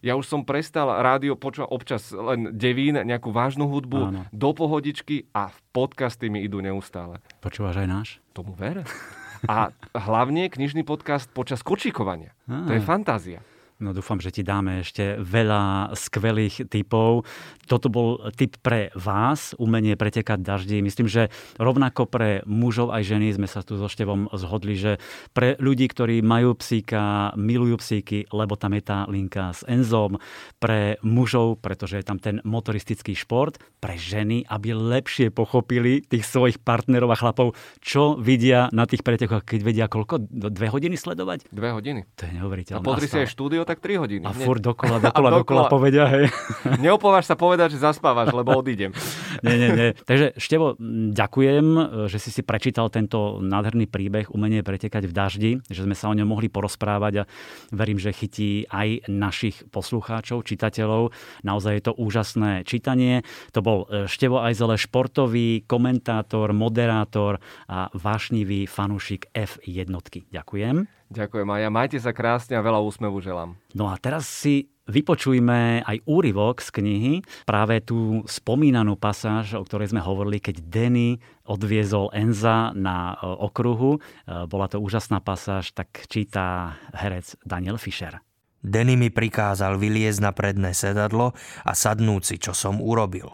Ja už som prestal rádio počúvať občas len devín, nejakú vážnu hudbu, Áno. do pohodičky a v podcasty mi idú neustále. Počúvaš aj náš? Tomu ver. A hlavne knižný podcast počas kočikovania. To je fantázia. No dúfam, že ti dáme ešte veľa skvelých typov. Toto bol tip pre vás, umenie pretekať daždi. Myslím, že rovnako pre mužov aj ženy sme sa tu so Števom zhodli, že pre ľudí, ktorí majú psíka, milujú psíky, lebo tam je tá linka s Enzom, pre mužov, pretože je tam ten motoristický šport, pre ženy, aby lepšie pochopili tých svojich partnerov a chlapov, čo vidia na tých pretekoch, keď vedia koľko? Dve hodiny sledovať? Dve hodiny. To je neuveriteľné. A pozri si aj štúdio, tak 3 hodiny. A furt dokola, dokola, dokola, dokola povedia, hej. Neopováš sa povedať, že zaspávaš, lebo odídem. nie, nie, nie. Takže Števo, ďakujem, že si si prečítal tento nádherný príbeh Umenie pretekať v daždi, že sme sa o ňom mohli porozprávať a verím, že chytí aj našich poslucháčov, čitateľov. Naozaj je to úžasné čítanie. To bol e, Števo Ajzele, športový komentátor, moderátor a vášnivý fanúšik F1. Ďakujem. Ďakujem a ja majte sa krásne a veľa úsmevu želám. No a teraz si vypočujme aj úryvok z knihy, práve tú spomínanú pasáž, o ktorej sme hovorili, keď Denny odviezol Enza na e, okruhu. E, bola to úžasná pasáž, tak číta herec Daniel Fischer. Denny mi prikázal vyliezť na predné sedadlo a sadnúť si, čo som urobil.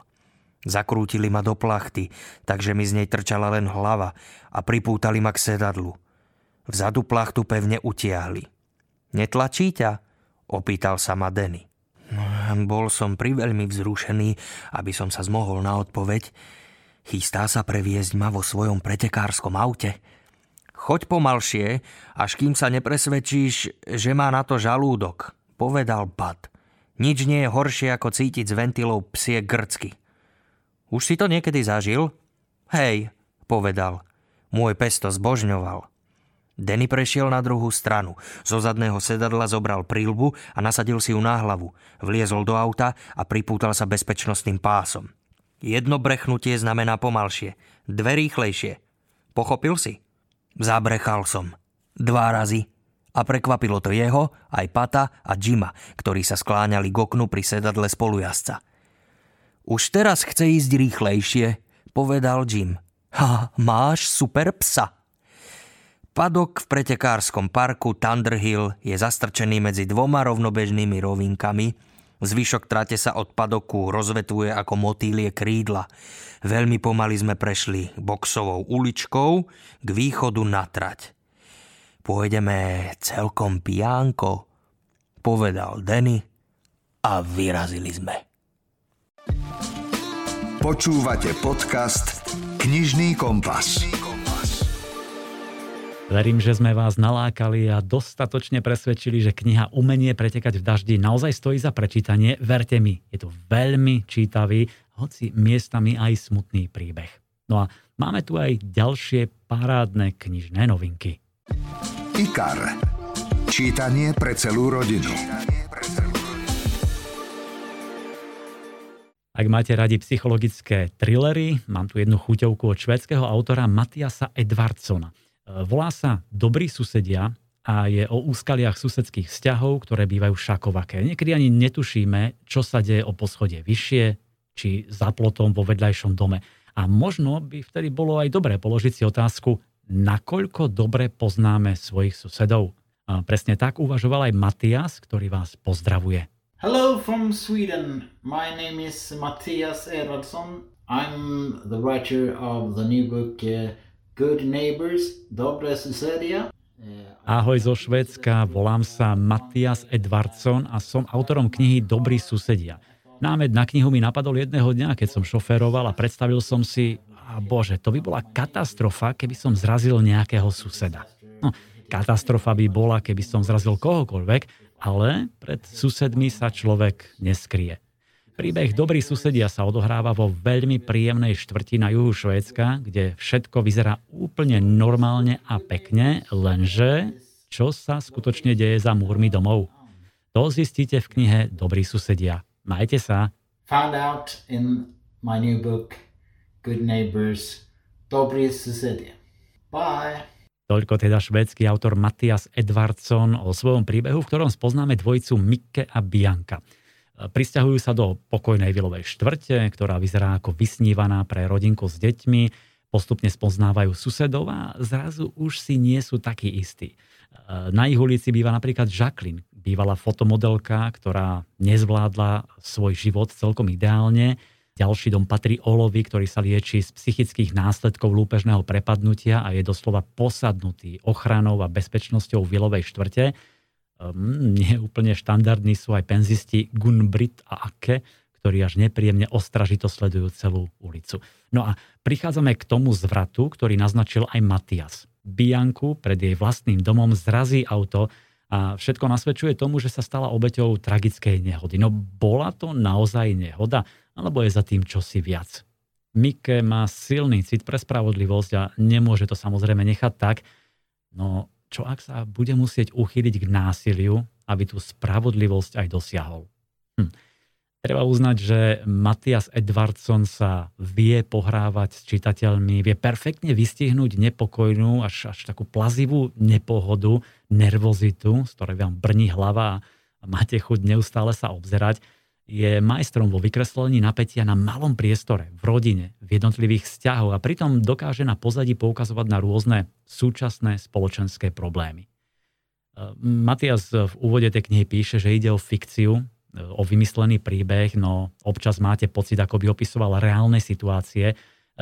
Zakrútili ma do plachty, takže mi z nej trčala len hlava a pripútali ma k sedadlu – Vzadu plachtu pevne utiahli. Netlačí ťa? Opýtal sa ma Denny. Bol som priveľmi vzrušený, aby som sa zmohol na odpoveď. Chystá sa previesť ma vo svojom pretekárskom aute. Choď pomalšie, až kým sa nepresvedčíš, že má na to žalúdok, povedal Bad. Nič nie je horšie ako cítiť z ventilov psie grcky. Už si to niekedy zažil? Hej, povedal. Môj pes to zbožňoval. Denny prešiel na druhú stranu. Zo zadného sedadla zobral prílbu a nasadil si ju na hlavu. Vliezol do auta a pripútal sa bezpečnostným pásom. Jedno brechnutie znamená pomalšie, dve rýchlejšie. Pochopil si? Zabrechal som. Dva razy. A prekvapilo to jeho, aj Pata a Jima, ktorí sa skláňali k oknu pri sedadle spolujazca. Už teraz chce ísť rýchlejšie, povedal Jim. Ha, máš super psa. Padok v pretekárskom parku Thunderhill je zastrčený medzi dvoma rovnobežnými rovinkami. Zvyšok trate sa od padoku rozvetuje ako motýlie krídla. Veľmi pomaly sme prešli boxovou uličkou k východu na trať. Pôjdeme celkom pijánko, povedal Denny a vyrazili sme. Počúvate podcast Knižný kompas. Verím, že sme vás nalákali a dostatočne presvedčili, že kniha Umenie pretekať v daždi naozaj stojí za prečítanie. Verte mi, je to veľmi čítavý, hoci miestami aj smutný príbeh. No a máme tu aj ďalšie parádne knižné novinky. IKAR. Čítanie pre celú rodinu. Ak máte radi psychologické thrillery, mám tu jednu chuťovku od švedského autora Matiasa Edvardsona. Volá sa Dobrí susedia a je o úskaliach susedských vzťahov, ktoré bývajú šakovaké. Niekedy ani netušíme, čo sa deje o poschodie vyššie, či za plotom vo vedľajšom dome. A možno by vtedy bolo aj dobré položiť si otázku, nakoľko dobre poznáme svojich susedov. A presne tak uvažoval aj Matias, ktorý vás pozdravuje. Hello from Sweden. My name is Matthias Edvardsson. I'm the writer of the new book uh, Good Neighbors, Dobré susedia. Ahoj zo Švédska, volám sa Matias Edvardson a som autorom knihy Dobrí susedia. Námed na knihu mi napadol jedného dňa, keď som šoféroval a predstavil som si, a bože, to by bola katastrofa, keby som zrazil nejakého suseda. No, katastrofa by bola, keby som zrazil kohokoľvek, ale pred susedmi sa človek neskrie. Príbeh Dobrí susedia sa odohráva vo veľmi príjemnej štvrti na juhu Švédska, kde všetko vyzerá úplne normálne a pekne, lenže čo sa skutočne deje za múrmi domov. To zistíte v knihe Dobrí susedia. Majte sa. Found out in my new book Good Neighbors, Dobrí susedia. Bye. Toľko teda švédsky autor Matias Edvardsson o svojom príbehu, v ktorom spoznáme dvojicu Mikke a Bianka. Pristahujú sa do pokojnej vilovej štvrte, ktorá vyzerá ako vysnívaná pre rodinku s deťmi, postupne spoznávajú susedov a zrazu už si nie sú takí istí. Na ich ulici býva napríklad Jacqueline, bývalá fotomodelka, ktorá nezvládla svoj život celkom ideálne. Ďalší dom patrí Olovi, ktorý sa lieči z psychických následkov lúpežného prepadnutia a je doslova posadnutý ochranou a bezpečnosťou vilovej štvrte um, nie úplne štandardní sú aj penzisti Gunbrit a Ake, ktorí až nepríjemne ostražito sledujú celú ulicu. No a prichádzame k tomu zvratu, ktorý naznačil aj Matias. Bianku pred jej vlastným domom zrazí auto a všetko nasvedčuje tomu, že sa stala obeťou tragickej nehody. No bola to naozaj nehoda, alebo je za tým čosi viac? Mike má silný cit pre spravodlivosť a nemôže to samozrejme nechať tak. No čo ak sa bude musieť uchyliť k násiliu, aby tú spravodlivosť aj dosiahol. Hm. Treba uznať, že Matias Edvardson sa vie pohrávať s čitateľmi, vie perfektne vystihnúť nepokojnú, až, až takú plazivú nepohodu, nervozitu, z ktorej vám brní hlava a máte chuť neustále sa obzerať je majstrom vo vykreslení napätia na malom priestore, v rodine, v jednotlivých vzťahoch a pritom dokáže na pozadí poukazovať na rôzne súčasné spoločenské problémy. E, Matias v úvode tej knihy píše, že ide o fikciu, e, o vymyslený príbeh, no občas máte pocit, ako by opisoval reálne situácie. E,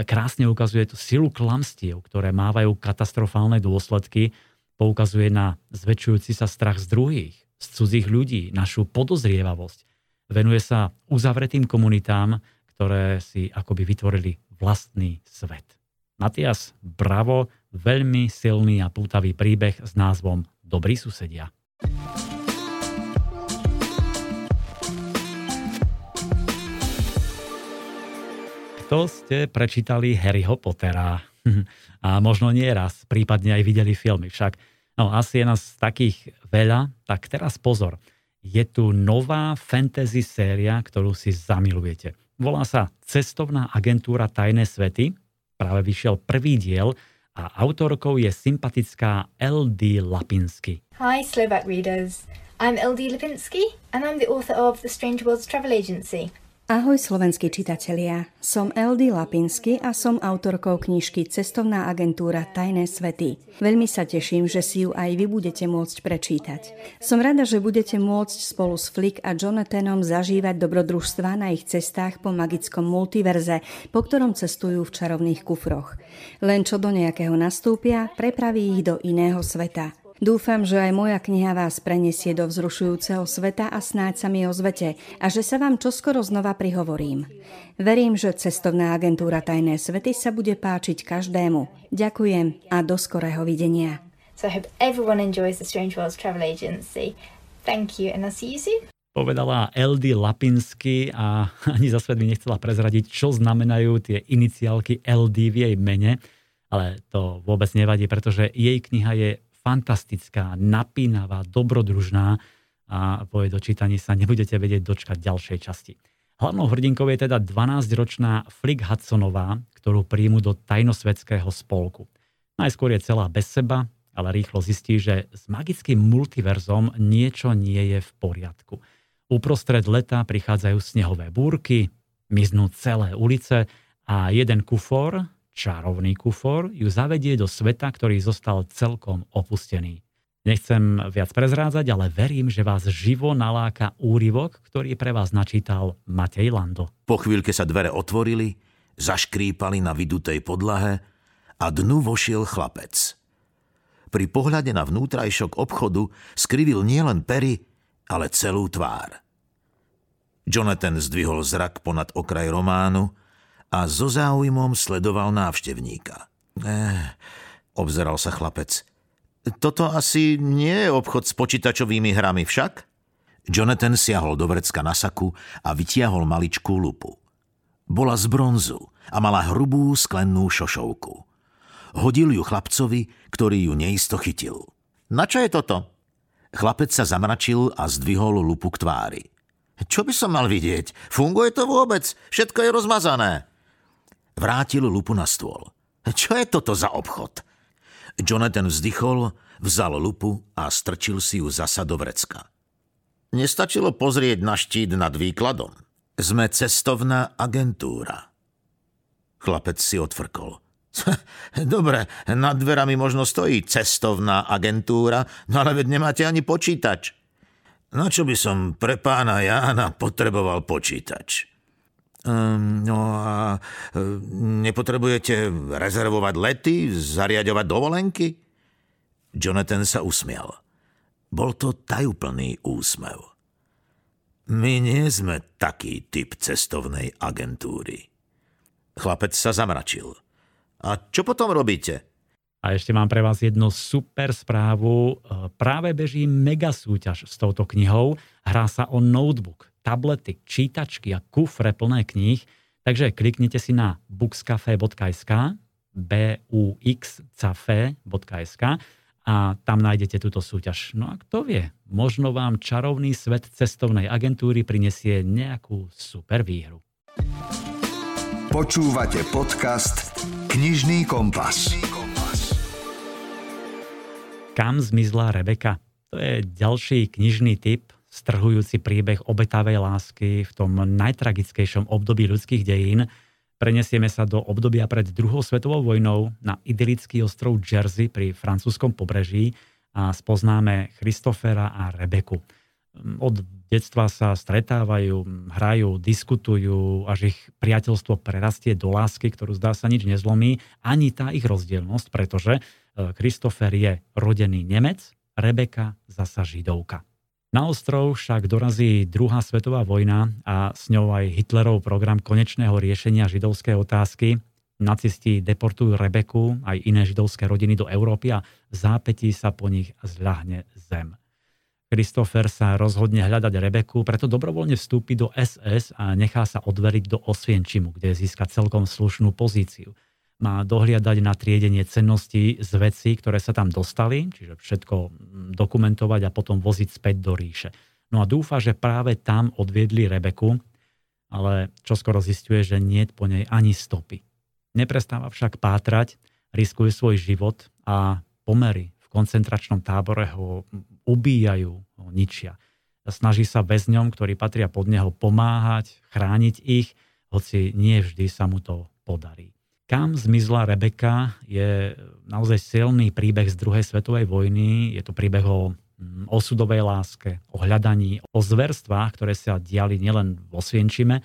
krásne ukazuje tú silu klamstiev, ktoré mávajú katastrofálne dôsledky, poukazuje na zväčšujúci sa strach z druhých, z cudzích ľudí, našu podozrievavosť, venuje sa uzavretým komunitám, ktoré si akoby vytvorili vlastný svet. Matias, bravo, veľmi silný a pútavý príbeh s názvom Dobrí susedia. Kto ste prečítali Harryho Pottera? a možno nie raz, prípadne aj videli filmy. Však no, asi je nás takých veľa, tak teraz pozor – je tu nová fantasy séria, ktorú si zamilujete. Volá sa Cestovná agentúra Tajné svety. Práve vyšiel prvý diel a autorkou je sympatická LD Lapinsky. Hi Slovak readers. I'm LD Lipinski and I'm the author of The Strange Worlds Travel Agency. Ahoj slovenskí čitatelia, som Eldy Lapinsky a som autorkou knižky Cestovná agentúra Tajné svety. Veľmi sa teším, že si ju aj vy budete môcť prečítať. Som rada, že budete môcť spolu s Flick a Jonathanom zažívať dobrodružstva na ich cestách po magickom multiverze, po ktorom cestujú v čarovných kufroch. Len čo do nejakého nastúpia, prepraví ich do iného sveta. Dúfam, že aj moja kniha vás prenesie do vzrušujúceho sveta a snáď sa mi ozvete a že sa vám čoskoro znova prihovorím. Verím, že cestovná agentúra Tajné svety sa bude páčiť každému. Ďakujem a do skorého videnia. So I hope everyone enjoys the Strange Worlds Travel Agency. Thank you and I'll see you soon. Povedala LD Lapinsky a ani za svet mi nechcela prezradiť, čo znamenajú tie iniciálky LD v jej mene, ale to vôbec nevadí, pretože jej kniha je fantastická, napínavá, dobrodružná a po jej dočítaní sa nebudete vedieť dočkať ďalšej časti. Hlavnou hrdinkou je teda 12-ročná Flick Hudsonová, ktorú príjmu do tajnosvedského spolku. Najskôr je celá bez seba, ale rýchlo zistí, že s magickým multiverzom niečo nie je v poriadku. Uprostred leta prichádzajú snehové búrky, miznú celé ulice a jeden kufor, čarovný kufor ju zavedie do sveta, ktorý zostal celkom opustený. Nechcem viac prezrádzať, ale verím, že vás živo naláka úryvok, ktorý pre vás načítal Matej Lando. Po chvíľke sa dvere otvorili, zaškrípali na vydutej podlahe a dnu vošiel chlapec. Pri pohľade na vnútrajšok obchodu skrivil nielen pery, ale celú tvár. Jonathan zdvihol zrak ponad okraj románu a so záujmom sledoval návštevníka. Eh, obzeral sa chlapec. Toto asi nie je obchod s počítačovými hrami však? Jonathan siahol do vrecka na saku a vytiahol maličkú lupu. Bola z bronzu a mala hrubú sklennú šošovku. Hodil ju chlapcovi, ktorý ju neisto chytil. Na čo je toto? Chlapec sa zamračil a zdvihol lupu k tvári. Čo by som mal vidieť? Funguje to vôbec? Všetko je rozmazané. Vrátil lupu na stôl. Čo je toto za obchod? Jonathan vzdychol, vzal lupu a strčil si ju zasa do vrecka. Nestačilo pozrieť na štít nad výkladom. Sme cestovná agentúra. Chlapec si otvrkol. Dobre, nad dverami možno stojí cestovná agentúra, no ale veď nemáte ani počítač. Na čo by som pre pána Jána potreboval počítač? Ehm, no a e, nepotrebujete rezervovať lety, zariadovať dovolenky? Jonathan sa usmial. Bol to tajúplný úsmev. My nie sme taký typ cestovnej agentúry. Chlapec sa zamračil. A čo potom robíte? A ešte mám pre vás jednu super správu. E, práve beží mega súťaž s touto knihou. Hrá sa o notebook tablety, čítačky a kufre plné kníh, takže kliknite si na bookscafe.sk buxcafe.sk a tam nájdete túto súťaž. No a kto vie, možno vám čarovný svet cestovnej agentúry prinesie nejakú super výhru. Počúvate podcast Knižný kompas. Kam zmizla Rebeka? To je ďalší knižný typ, strhujúci príbeh obetavej lásky v tom najtragickejšom období ľudských dejín. Prenesieme sa do obdobia pred druhou svetovou vojnou na idylický ostrov Jersey pri francúzskom pobreží a spoznáme Christofera a Rebeku. Od detstva sa stretávajú, hrajú, diskutujú, až ich priateľstvo prerastie do lásky, ktorú zdá sa nič nezlomí, ani tá ich rozdielnosť, pretože Christopher je rodený Nemec, Rebeka zasa Židovka. Na ostrov však dorazí druhá svetová vojna a s ňou aj Hitlerov program konečného riešenia židovskej otázky. Nacisti deportujú Rebeku aj iné židovské rodiny do Európy a zápetí sa po nich zľahne zem. Christopher sa rozhodne hľadať Rebeku, preto dobrovoľne vstúpi do SS a nechá sa odveriť do Osvienčimu, kde získa celkom slušnú pozíciu. Má dohliadať na triedenie cenností z vecí, ktoré sa tam dostali, čiže všetko dokumentovať a potom voziť späť do ríše. No a dúfa, že práve tam odviedli Rebeku, ale čoskoro zistuje, že nie po nej ani stopy. Neprestáva však pátrať, riskuje svoj život a pomery v koncentračnom tábore ho ubíjajú, ho ničia. Snaží sa väzňom, ktorí patria pod neho, pomáhať, chrániť ich, hoci nie vždy sa mu to podarí. Kam zmizla Rebeka je naozaj silný príbeh z druhej svetovej vojny. Je to príbeh o mm, osudovej láske, o hľadaní, o zverstvách, ktoré sa diali nielen vo Svienčime,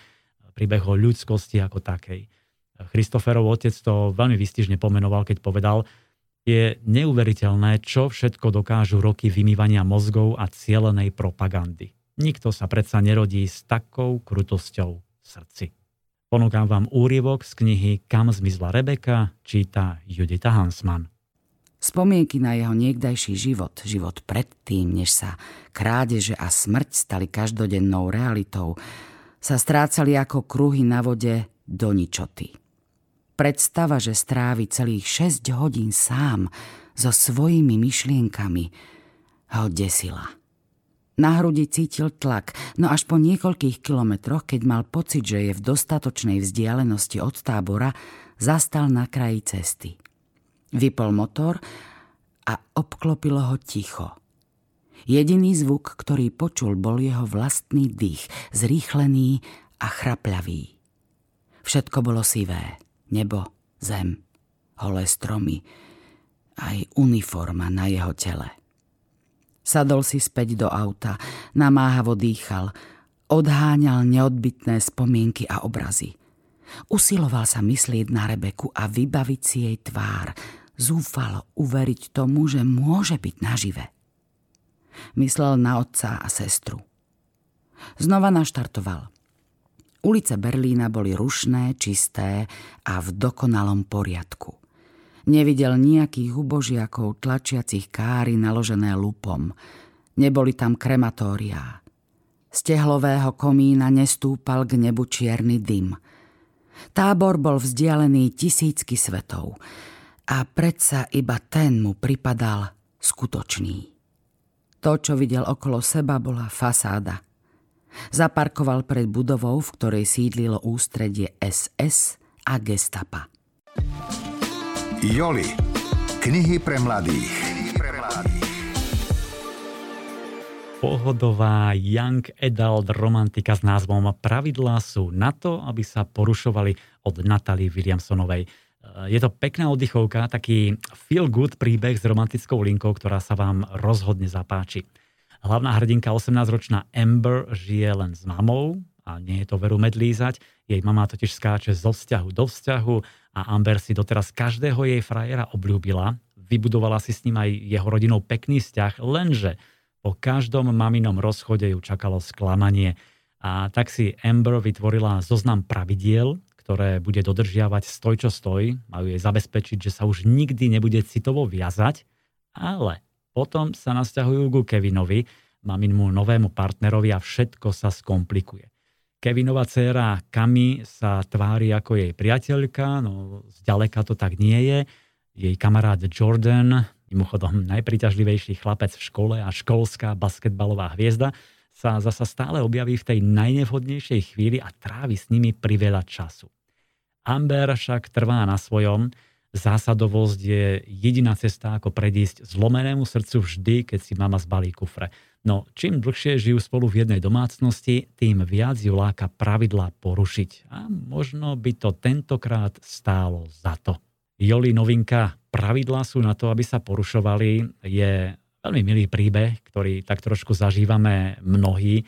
príbeh o ľudskosti ako takej. Christoferov otec to veľmi výstižne pomenoval, keď povedal, je neuveriteľné, čo všetko dokážu roky vymývania mozgov a cielenej propagandy. Nikto sa predsa nerodí s takou krutosťou v srdci. Ponúkam vám úrievok z knihy Kam zmizla Rebeka, číta Judita Hansman. Spomienky na jeho niekdajší život, život predtým, než sa krádeže a smrť stali každodennou realitou, sa strácali ako kruhy na vode do ničoty. Predstava, že strávi celých 6 hodín sám so svojimi myšlienkami, ho desila. Na hrudi cítil tlak, no až po niekoľkých kilometroch, keď mal pocit, že je v dostatočnej vzdialenosti od tábora, zastal na kraji cesty. Vypol motor a obklopilo ho ticho. Jediný zvuk, ktorý počul, bol jeho vlastný dých, zrýchlený a chrapľavý. Všetko bolo sivé nebo, zem, holé stromy, aj uniforma na jeho tele. Sadol si späť do auta, namáhavo dýchal, odháňal neodbitné spomienky a obrazy. Usiloval sa myslieť na Rebeku a vybaviť si jej tvár, zúfalo uveriť tomu, že môže byť nažive. Myslel na otca a sestru. Znova naštartoval. Ulice Berlína boli rušné, čisté a v dokonalom poriadku. Nevidel nejakých ubožiakov tlačiacich káry naložené lupom. Neboli tam krematóriá. Z tehlového komína nestúpal k nebu čierny dym. Tábor bol vzdialený tisícky svetov a predsa iba ten mu pripadal skutočný. To, čo videl okolo seba, bola fasáda – Zaparkoval pred budovou, v ktorej sídlilo ústredie SS a gestapa. Joli. Knihy pre mladých. Pohodová young adult romantika s názvom Pravidlá sú na to, aby sa porušovali od Natalie Williamsonovej. Je to pekná oddychovka, taký feel good príbeh s romantickou linkou, ktorá sa vám rozhodne zapáči. Hlavná hrdinka, 18-ročná Amber, žije len s mamou a nie je to veru medlízať. Jej mama totiž skáče zo vzťahu do vzťahu a Amber si doteraz každého jej frajera obľúbila. Vybudovala si s ním aj jeho rodinou pekný vzťah, lenže po každom maminom rozchode ju čakalo sklamanie. A tak si Amber vytvorila zoznam pravidiel, ktoré bude dodržiavať stoj čo stoj, majú jej zabezpečiť, že sa už nikdy nebude citovo viazať, ale potom sa nasťahujú ku Kevinovi, maminmu novému partnerovi a všetko sa skomplikuje. Kevinová dcéra Kami sa tvári ako jej priateľka, no zďaleka to tak nie je. Jej kamarát Jordan, mimochodom najpriťažlivejší chlapec v škole a školská basketbalová hviezda, sa zasa stále objaví v tej najnevhodnejšej chvíli a trávi s nimi priveľa času. Amber však trvá na svojom, zásadovosť je jediná cesta, ako predísť zlomenému srdcu vždy, keď si mama zbalí kufre. No, čím dlhšie žijú spolu v jednej domácnosti, tým viac ju láka pravidlá porušiť. A možno by to tentokrát stálo za to. Joli novinka Pravidlá sú na to, aby sa porušovali je veľmi milý príbeh, ktorý tak trošku zažívame mnohí. E,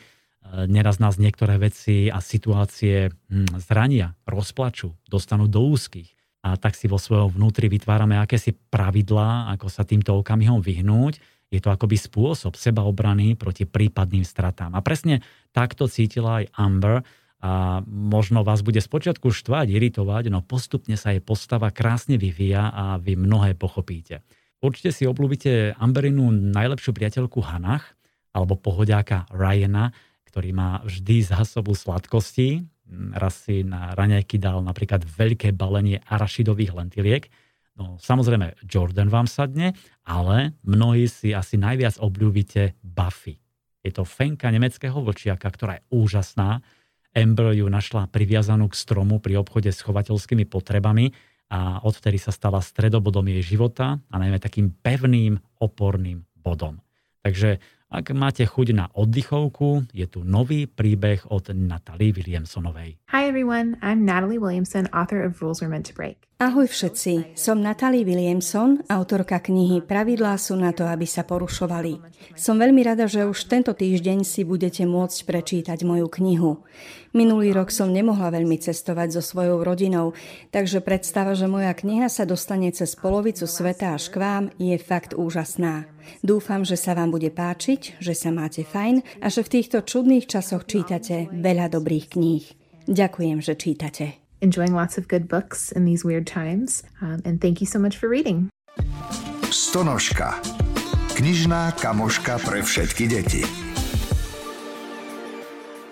neraz nás niektoré veci a situácie hm, zrania, rozplačú, dostanú do úzkých a tak si vo svojom vnútri vytvárame akési pravidlá, ako sa týmto okamihom vyhnúť. Je to akoby spôsob sebaobrany proti prípadným stratám. A presne takto cítila aj Amber a možno vás bude spočiatku štvať, iritovať, no postupne sa jej postava krásne vyvíja a vy mnohé pochopíte. Určite si obľúbite Amberinu najlepšiu priateľku Hanach alebo pohodiaka Ryana, ktorý má vždy zásobu sladkosti. Raz si na raňajky dal napríklad veľké balenie arašidových lentiliek. No samozrejme Jordan vám sadne, ale mnohí si asi najviac obľúbite Buffy. Je to fenka nemeckého vlčiaka, ktorá je úžasná. Amber ju našla priviazanú k stromu pri obchode s chovateľskými potrebami a odvtedy sa stala stredobodom jej života a najmä takým pevným oporným bodom. Takže ak máte chuť na oddychovku, je tu nový príbeh od Natalie Williamsonovej. Hi everyone, I'm Natalie Williamson, author of Rules Are Meant to Break. Ahoj všetci, som Natalie Williamson, autorka knihy Pravidlá sú na to, aby sa porušovali. Som veľmi rada, že už tento týždeň si budete môcť prečítať moju knihu. Minulý rok som nemohla veľmi cestovať so svojou rodinou, takže predstava, že moja kniha sa dostane cez polovicu sveta až k vám, je fakt úžasná. Dúfam, že sa vám bude páčiť, že sa máte fajn a že v týchto čudných časoch čítate veľa dobrých kníh. Ďakujem, že čítate enjoying lots of good books in these weird times. Um, and thank you so much for reading. Stonožka. Knižná kamoška pre všetky deti.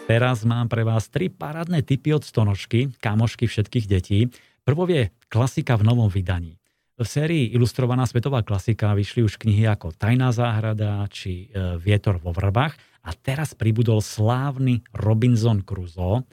Teraz mám pre vás tri parádne typy od Stonožky, kamošky všetkých detí. Prvou je klasika v novom vydaní. V sérii Ilustrovaná svetová klasika vyšli už knihy ako Tajná záhrada či e, Vietor vo vrbách a teraz pribudol slávny Robinson Crusoe,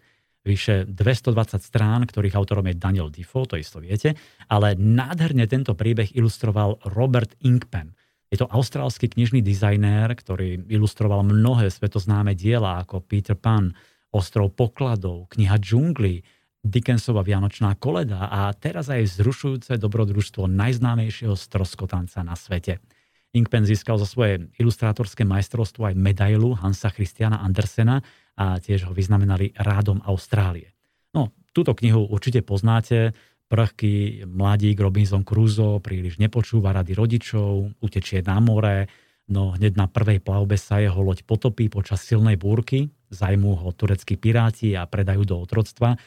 vyše 220 strán, ktorých autorom je Daniel Defoe, to isto viete, ale nádherne tento príbeh ilustroval Robert Inkpen. Je to austrálsky knižný dizajnér, ktorý ilustroval mnohé svetoznáme diela ako Peter Pan, Ostrov pokladov, kniha džungli, Dickensova Vianočná koleda a teraz aj vzrušujúce dobrodružstvo najznámejšieho stroskotanca na svete. Inkpen získal za svoje ilustrátorské majstrovstvo aj medailu Hansa Christiana Andersena a tiež ho vyznamenali rádom Austrálie. No, túto knihu určite poznáte. Prchky mladík Robinson Crusoe príliš nepočúva rady rodičov, utečie na more, no hneď na prvej plavbe sa jeho loď potopí počas silnej búrky, zajmú ho tureckí piráti a predajú do otroctva.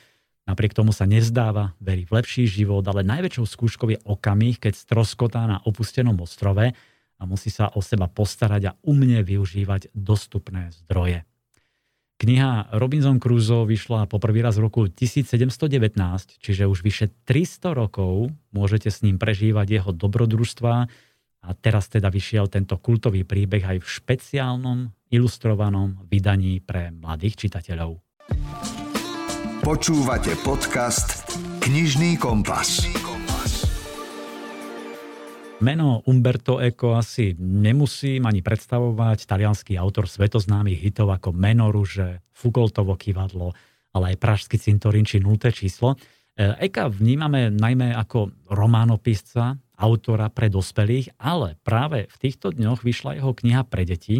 Napriek tomu sa nezdáva, verí v lepší život, ale najväčšou skúškou je okamih, keď stroskotá na opustenom ostrove a musí sa o seba postarať a umne využívať dostupné zdroje. Kniha Robinson Crusoe vyšla poprvý raz v roku 1719, čiže už vyše 300 rokov môžete s ním prežívať jeho dobrodružstva a teraz teda vyšiel tento kultový príbeh aj v špeciálnom ilustrovanom vydaní pre mladých čitateľov. Počúvate podcast Knižný kompas. Meno Umberto Eco asi nemusím ani predstavovať. Talianský autor svetoznámych hitov ako Meno Ruže, Fugoltovo kývadlo, ale aj Pražský cintorín či Nulté číslo. E, Eka vnímame najmä ako románopisca, autora pre dospelých, ale práve v týchto dňoch vyšla jeho kniha pre deti.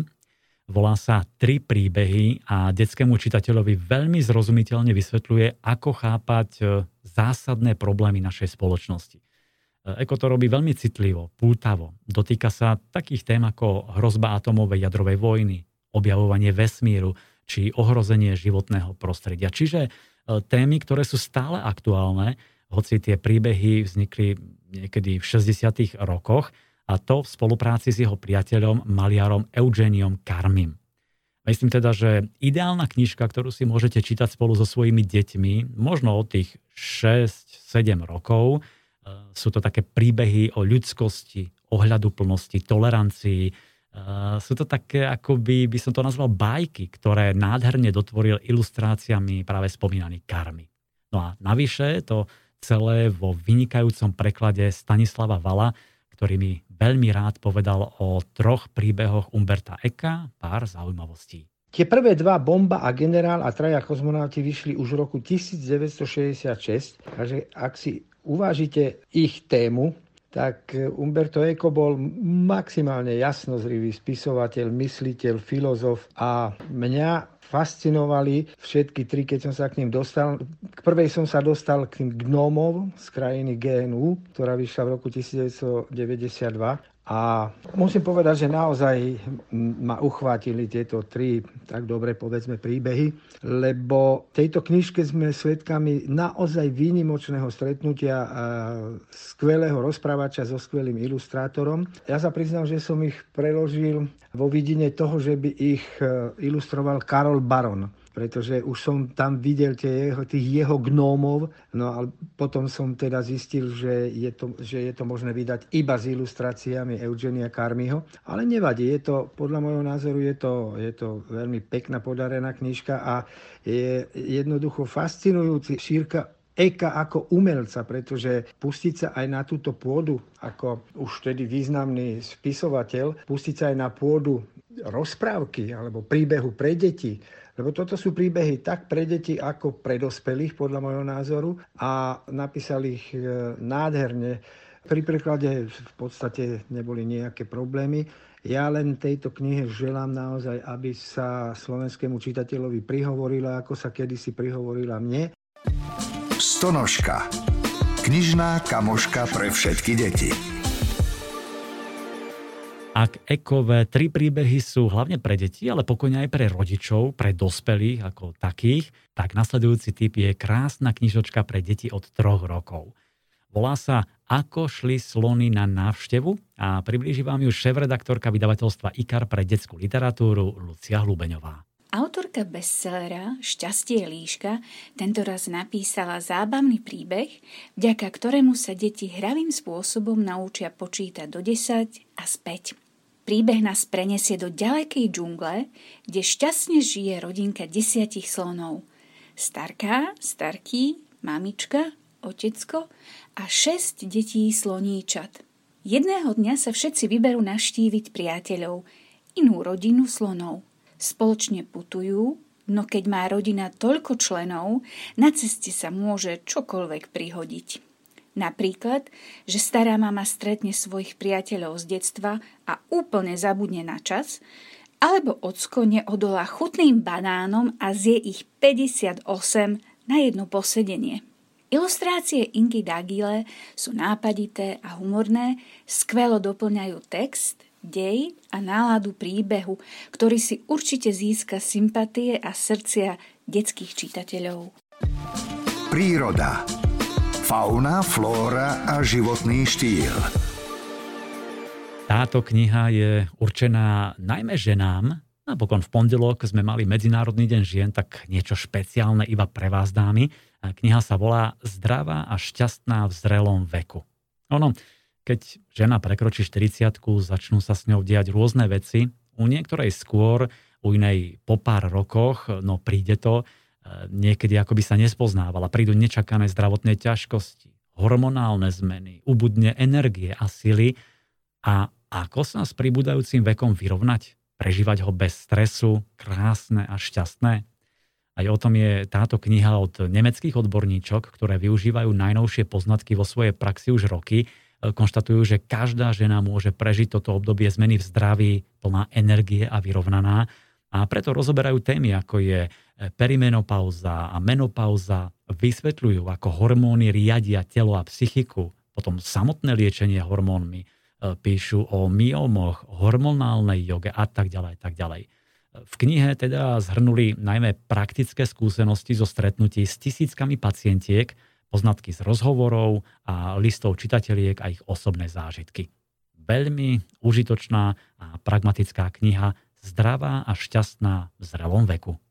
Volá sa Tri príbehy a detskému čitateľovi veľmi zrozumiteľne vysvetľuje, ako chápať e, zásadné problémy našej spoločnosti. Eko to robí veľmi citlivo, pútavo. Dotýka sa takých tém ako hrozba atomovej jadrovej vojny, objavovanie vesmíru či ohrozenie životného prostredia. Čiže e, témy, ktoré sú stále aktuálne, hoci tie príbehy vznikli niekedy v 60. rokoch, a to v spolupráci s jeho priateľom, maliarom Eugeniom Karmim. Myslím teda, že ideálna knižka, ktorú si môžete čítať spolu so svojimi deťmi, možno od tých 6-7 rokov, sú to také príbehy o ľudskosti, ohľadu plnosti, tolerancii. Eh, sú to také, ako by, by som to nazval, bajky, ktoré nádherne dotvoril ilustráciami práve spomínaný Karmy. No a navyše to celé vo vynikajúcom preklade Stanislava Vala, ktorý mi veľmi rád povedal o troch príbehoch Umberta Eka, pár zaujímavostí. Tie prvé dva, Bomba a Generál a traja kozmonauti vyšli už v roku 1966, takže ak si uvážite ich tému, tak Umberto Eco bol maximálne jasnozrivý spisovateľ, mysliteľ, filozof a mňa fascinovali všetky tri, keď som sa k ním dostal. K prvej som sa dostal k tým gnómov z krajiny GNU, ktorá vyšla v roku 1992 A musím povedať, že naozaj ma uchvátili tieto tri, tak dobre povedzme, príbehy, lebo v tejto knižke sme svedkami naozaj výnimočného stretnutia skvelého rozprávača so skvelým ilustrátorom. Ja sa priznám, že som ich preložil vo vidine toho, že by ich e, ilustroval Karol Baron pretože už som tam videl tie jeho, tých jeho gnómov, no a potom som teda zistil, že je, to, že je to možné vydať iba s ilustráciami Eugenia Carmiho, ale nevadí, je to, podľa môjho názoru je to, je to veľmi pekná podarená knižka a je jednoducho fascinujúci šírka Eka ako umelca, pretože pustiť sa aj na túto pôdu, ako už vtedy významný spisovateľ, pustiť sa aj na pôdu rozprávky alebo príbehu pre deti, lebo toto sú príbehy tak pre deti ako pre dospelých, podľa môjho názoru. A napísali ich e, nádherne. Pri preklade v podstate neboli nejaké problémy. Ja len tejto knihe želám naozaj, aby sa slovenskému čitateľovi prihovorila, ako sa kedysi prihovorila mne. Stonožka. Knižná kamoška pre všetky deti. Ak ekové tri príbehy sú hlavne pre deti, ale pokojne aj pre rodičov, pre dospelých ako takých, tak nasledujúci typ je krásna knižočka pre deti od troch rokov. Volá sa Ako šli slony na návštevu a priblíži vám ju šéf-redaktorka vydavateľstva IKAR pre detskú literatúru Lucia Hlubeňová. Autorka bestsellera Šťastie líška tento raz napísala zábavný príbeh, vďaka ktorému sa deti hravým spôsobom naučia počítať do 10 a späť. Príbeh nás prenesie do ďalekej džungle, kde šťastne žije rodinka desiatich slonov. Starká, starký, mamička, otecko a šesť detí sloníčat. Jedného dňa sa všetci vyberú naštíviť priateľov, inú rodinu slonov. Spoločne putujú, no keď má rodina toľko členov, na ceste sa môže čokoľvek prihodiť. Napríklad, že stará mama stretne svojich priateľov z detstva a úplne zabudne na čas, alebo ocko neodolá chutným banánom a zje ich 58 na jedno posedenie. Ilustrácie Inky Dagile sú nápadité a humorné, skvelo doplňajú text, dej a náladu príbehu, ktorý si určite získa sympatie a srdcia detských čitateľov. Príroda Fauna, flóra a životný štýl. Táto kniha je určená najmä ženám. Napokon v pondelok sme mali Medzinárodný deň žien, tak niečo špeciálne iba pre vás dámy. Kniha sa volá Zdravá a šťastná v zrelom veku. Ono, keď žena prekročí 40 začnú sa s ňou diať rôzne veci. U niektorej skôr, u inej po pár rokoch, no príde to, niekedy akoby sa nespoznávala. Prídu nečakané zdravotné ťažkosti, hormonálne zmeny, ubudne energie a sily. A ako sa s pribúdajúcim vekom vyrovnať? Prežívať ho bez stresu, krásne a šťastné? Aj o tom je táto kniha od nemeckých odborníčok, ktoré využívajú najnovšie poznatky vo svojej praxi už roky. Konštatujú, že každá žena môže prežiť toto obdobie zmeny v zdraví, plná energie a vyrovnaná. A preto rozoberajú témy, ako je E, perimenopauza a menopauza vysvetľujú, ako hormóny riadia telo a psychiku, potom samotné liečenie hormónmi, e, píšu o myomoch, hormonálnej joge a tak ďalej, tak ďalej. E, v knihe teda zhrnuli najmä praktické skúsenosti zo stretnutí s tisíckami pacientiek, poznatky z rozhovorov a listov čitateliek a ich osobné zážitky. Veľmi užitočná a pragmatická kniha, zdravá a šťastná v zrelom veku.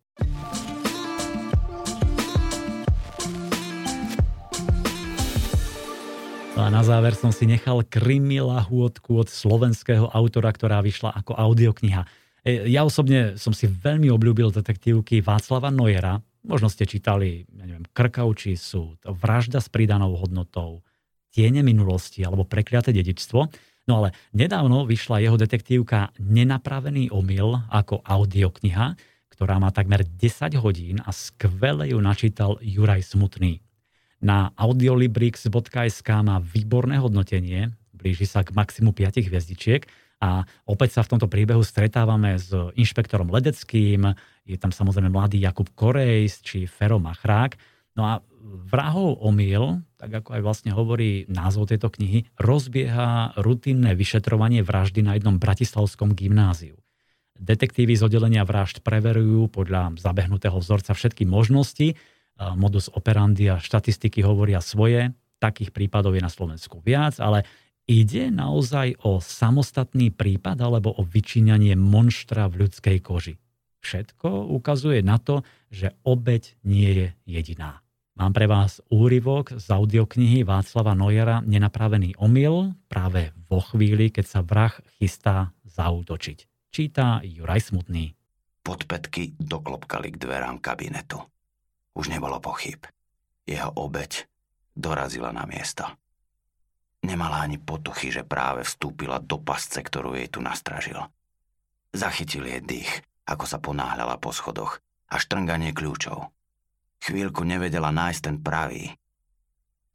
No a na záver som si nechal krimi lahôdku od slovenského autora, ktorá vyšla ako audiokniha. E, ja osobne som si veľmi obľúbil detektívky Václava Nojera. Možno ste čítali, ja neviem, Krkavčí súd, Vražda s pridanou hodnotou, Tiene minulosti alebo Prekliaté dedičstvo. No ale nedávno vyšla jeho detektívka Nenapravený omyl ako audiokniha, ktorá má takmer 10 hodín a skvele ju načítal Juraj Smutný. Na audiolibrix.sk má výborné hodnotenie, blíži sa k maximu 5 hviezdičiek a opäť sa v tomto príbehu stretávame s inšpektorom Ledeckým, je tam samozrejme mladý Jakub Korejs či Fero Machrák. No a vrahov omyl, tak ako aj vlastne hovorí názov tejto knihy, rozbieha rutinné vyšetrovanie vraždy na jednom bratislavskom gymnáziu. Detektívy z oddelenia vražd preverujú podľa zabehnutého vzorca všetky možnosti, modus operandi a štatistiky hovoria svoje, takých prípadov je na Slovensku viac, ale ide naozaj o samostatný prípad alebo o vyčíňanie monštra v ľudskej koži. Všetko ukazuje na to, že obeď nie je jediná. Mám pre vás úryvok z audioknihy Václava Nojera Nenapravený omyl práve vo chvíli, keď sa vrah chystá zautočiť. Číta Juraj Smutný. Podpetky doklopkali k dverám kabinetu. Už nebolo pochyb. Jeho obeď dorazila na miesto. Nemala ani potuchy, že práve vstúpila do pasce, ktorú jej tu nastražil. Zachytil jej dých ako sa ponáhľala po schodoch a štrnganie kľúčov. Chvíľku nevedela nájsť ten pravý.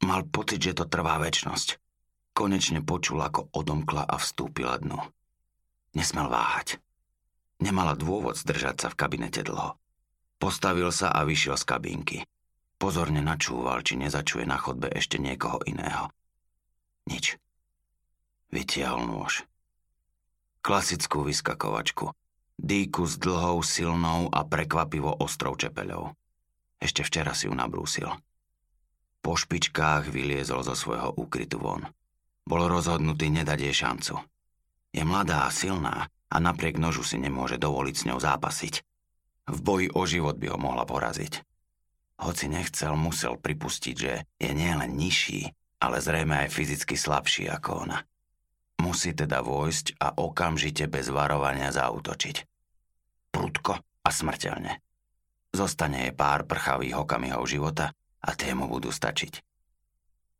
Mal pocit, že to trvá väčnosť. Konečne počul, ako odomkla a vstúpila dnu. Nesmel váhať. Nemala dôvod zdržať sa v kabinete dlho. Postavil sa a vyšiel z kabínky. Pozorne načúval, či nezačuje na chodbe ešte niekoho iného. Nič. Vytiahol nôž. Klasickú vyskakovačku, Dýku s dlhou, silnou a prekvapivo ostrou čepeľou. Ešte včera si ju nabrúsil. Po špičkách vyliezol zo svojho úkrytu von. Bol rozhodnutý nedať jej šancu. Je mladá a silná a napriek nožu si nemôže dovoliť s ňou zápasiť. V boji o život by ho mohla poraziť. Hoci nechcel, musel pripustiť, že je nielen nižší, ale zrejme aj fyzicky slabší ako ona. Musí teda vojsť a okamžite bez varovania zautočiť. Prudko a smrteľne. Zostane jej pár prchavých okamihov života a tie mu budú stačiť.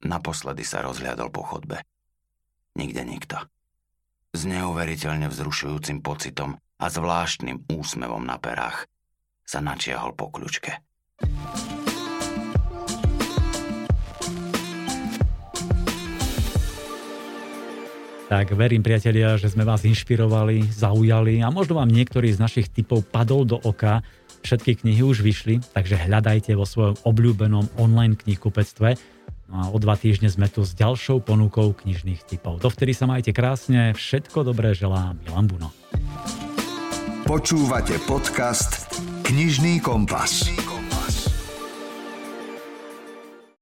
Naposledy sa rozhľadol po chodbe. Nikde nikto. S neuveriteľne vzrušujúcim pocitom a zvláštnym úsmevom na perách sa načiahol po kľúčke. Tak verím, priatelia, že sme vás inšpirovali, zaujali a možno vám niektorý z našich typov padol do oka. Všetky knihy už vyšli, takže hľadajte vo svojom obľúbenom online knihkupectve. No a o dva týždne sme tu s ďalšou ponukou knižných typov. Dovtedy sa majte krásne, všetko dobré želá Milan Buno. Počúvate podcast Knižný kompas.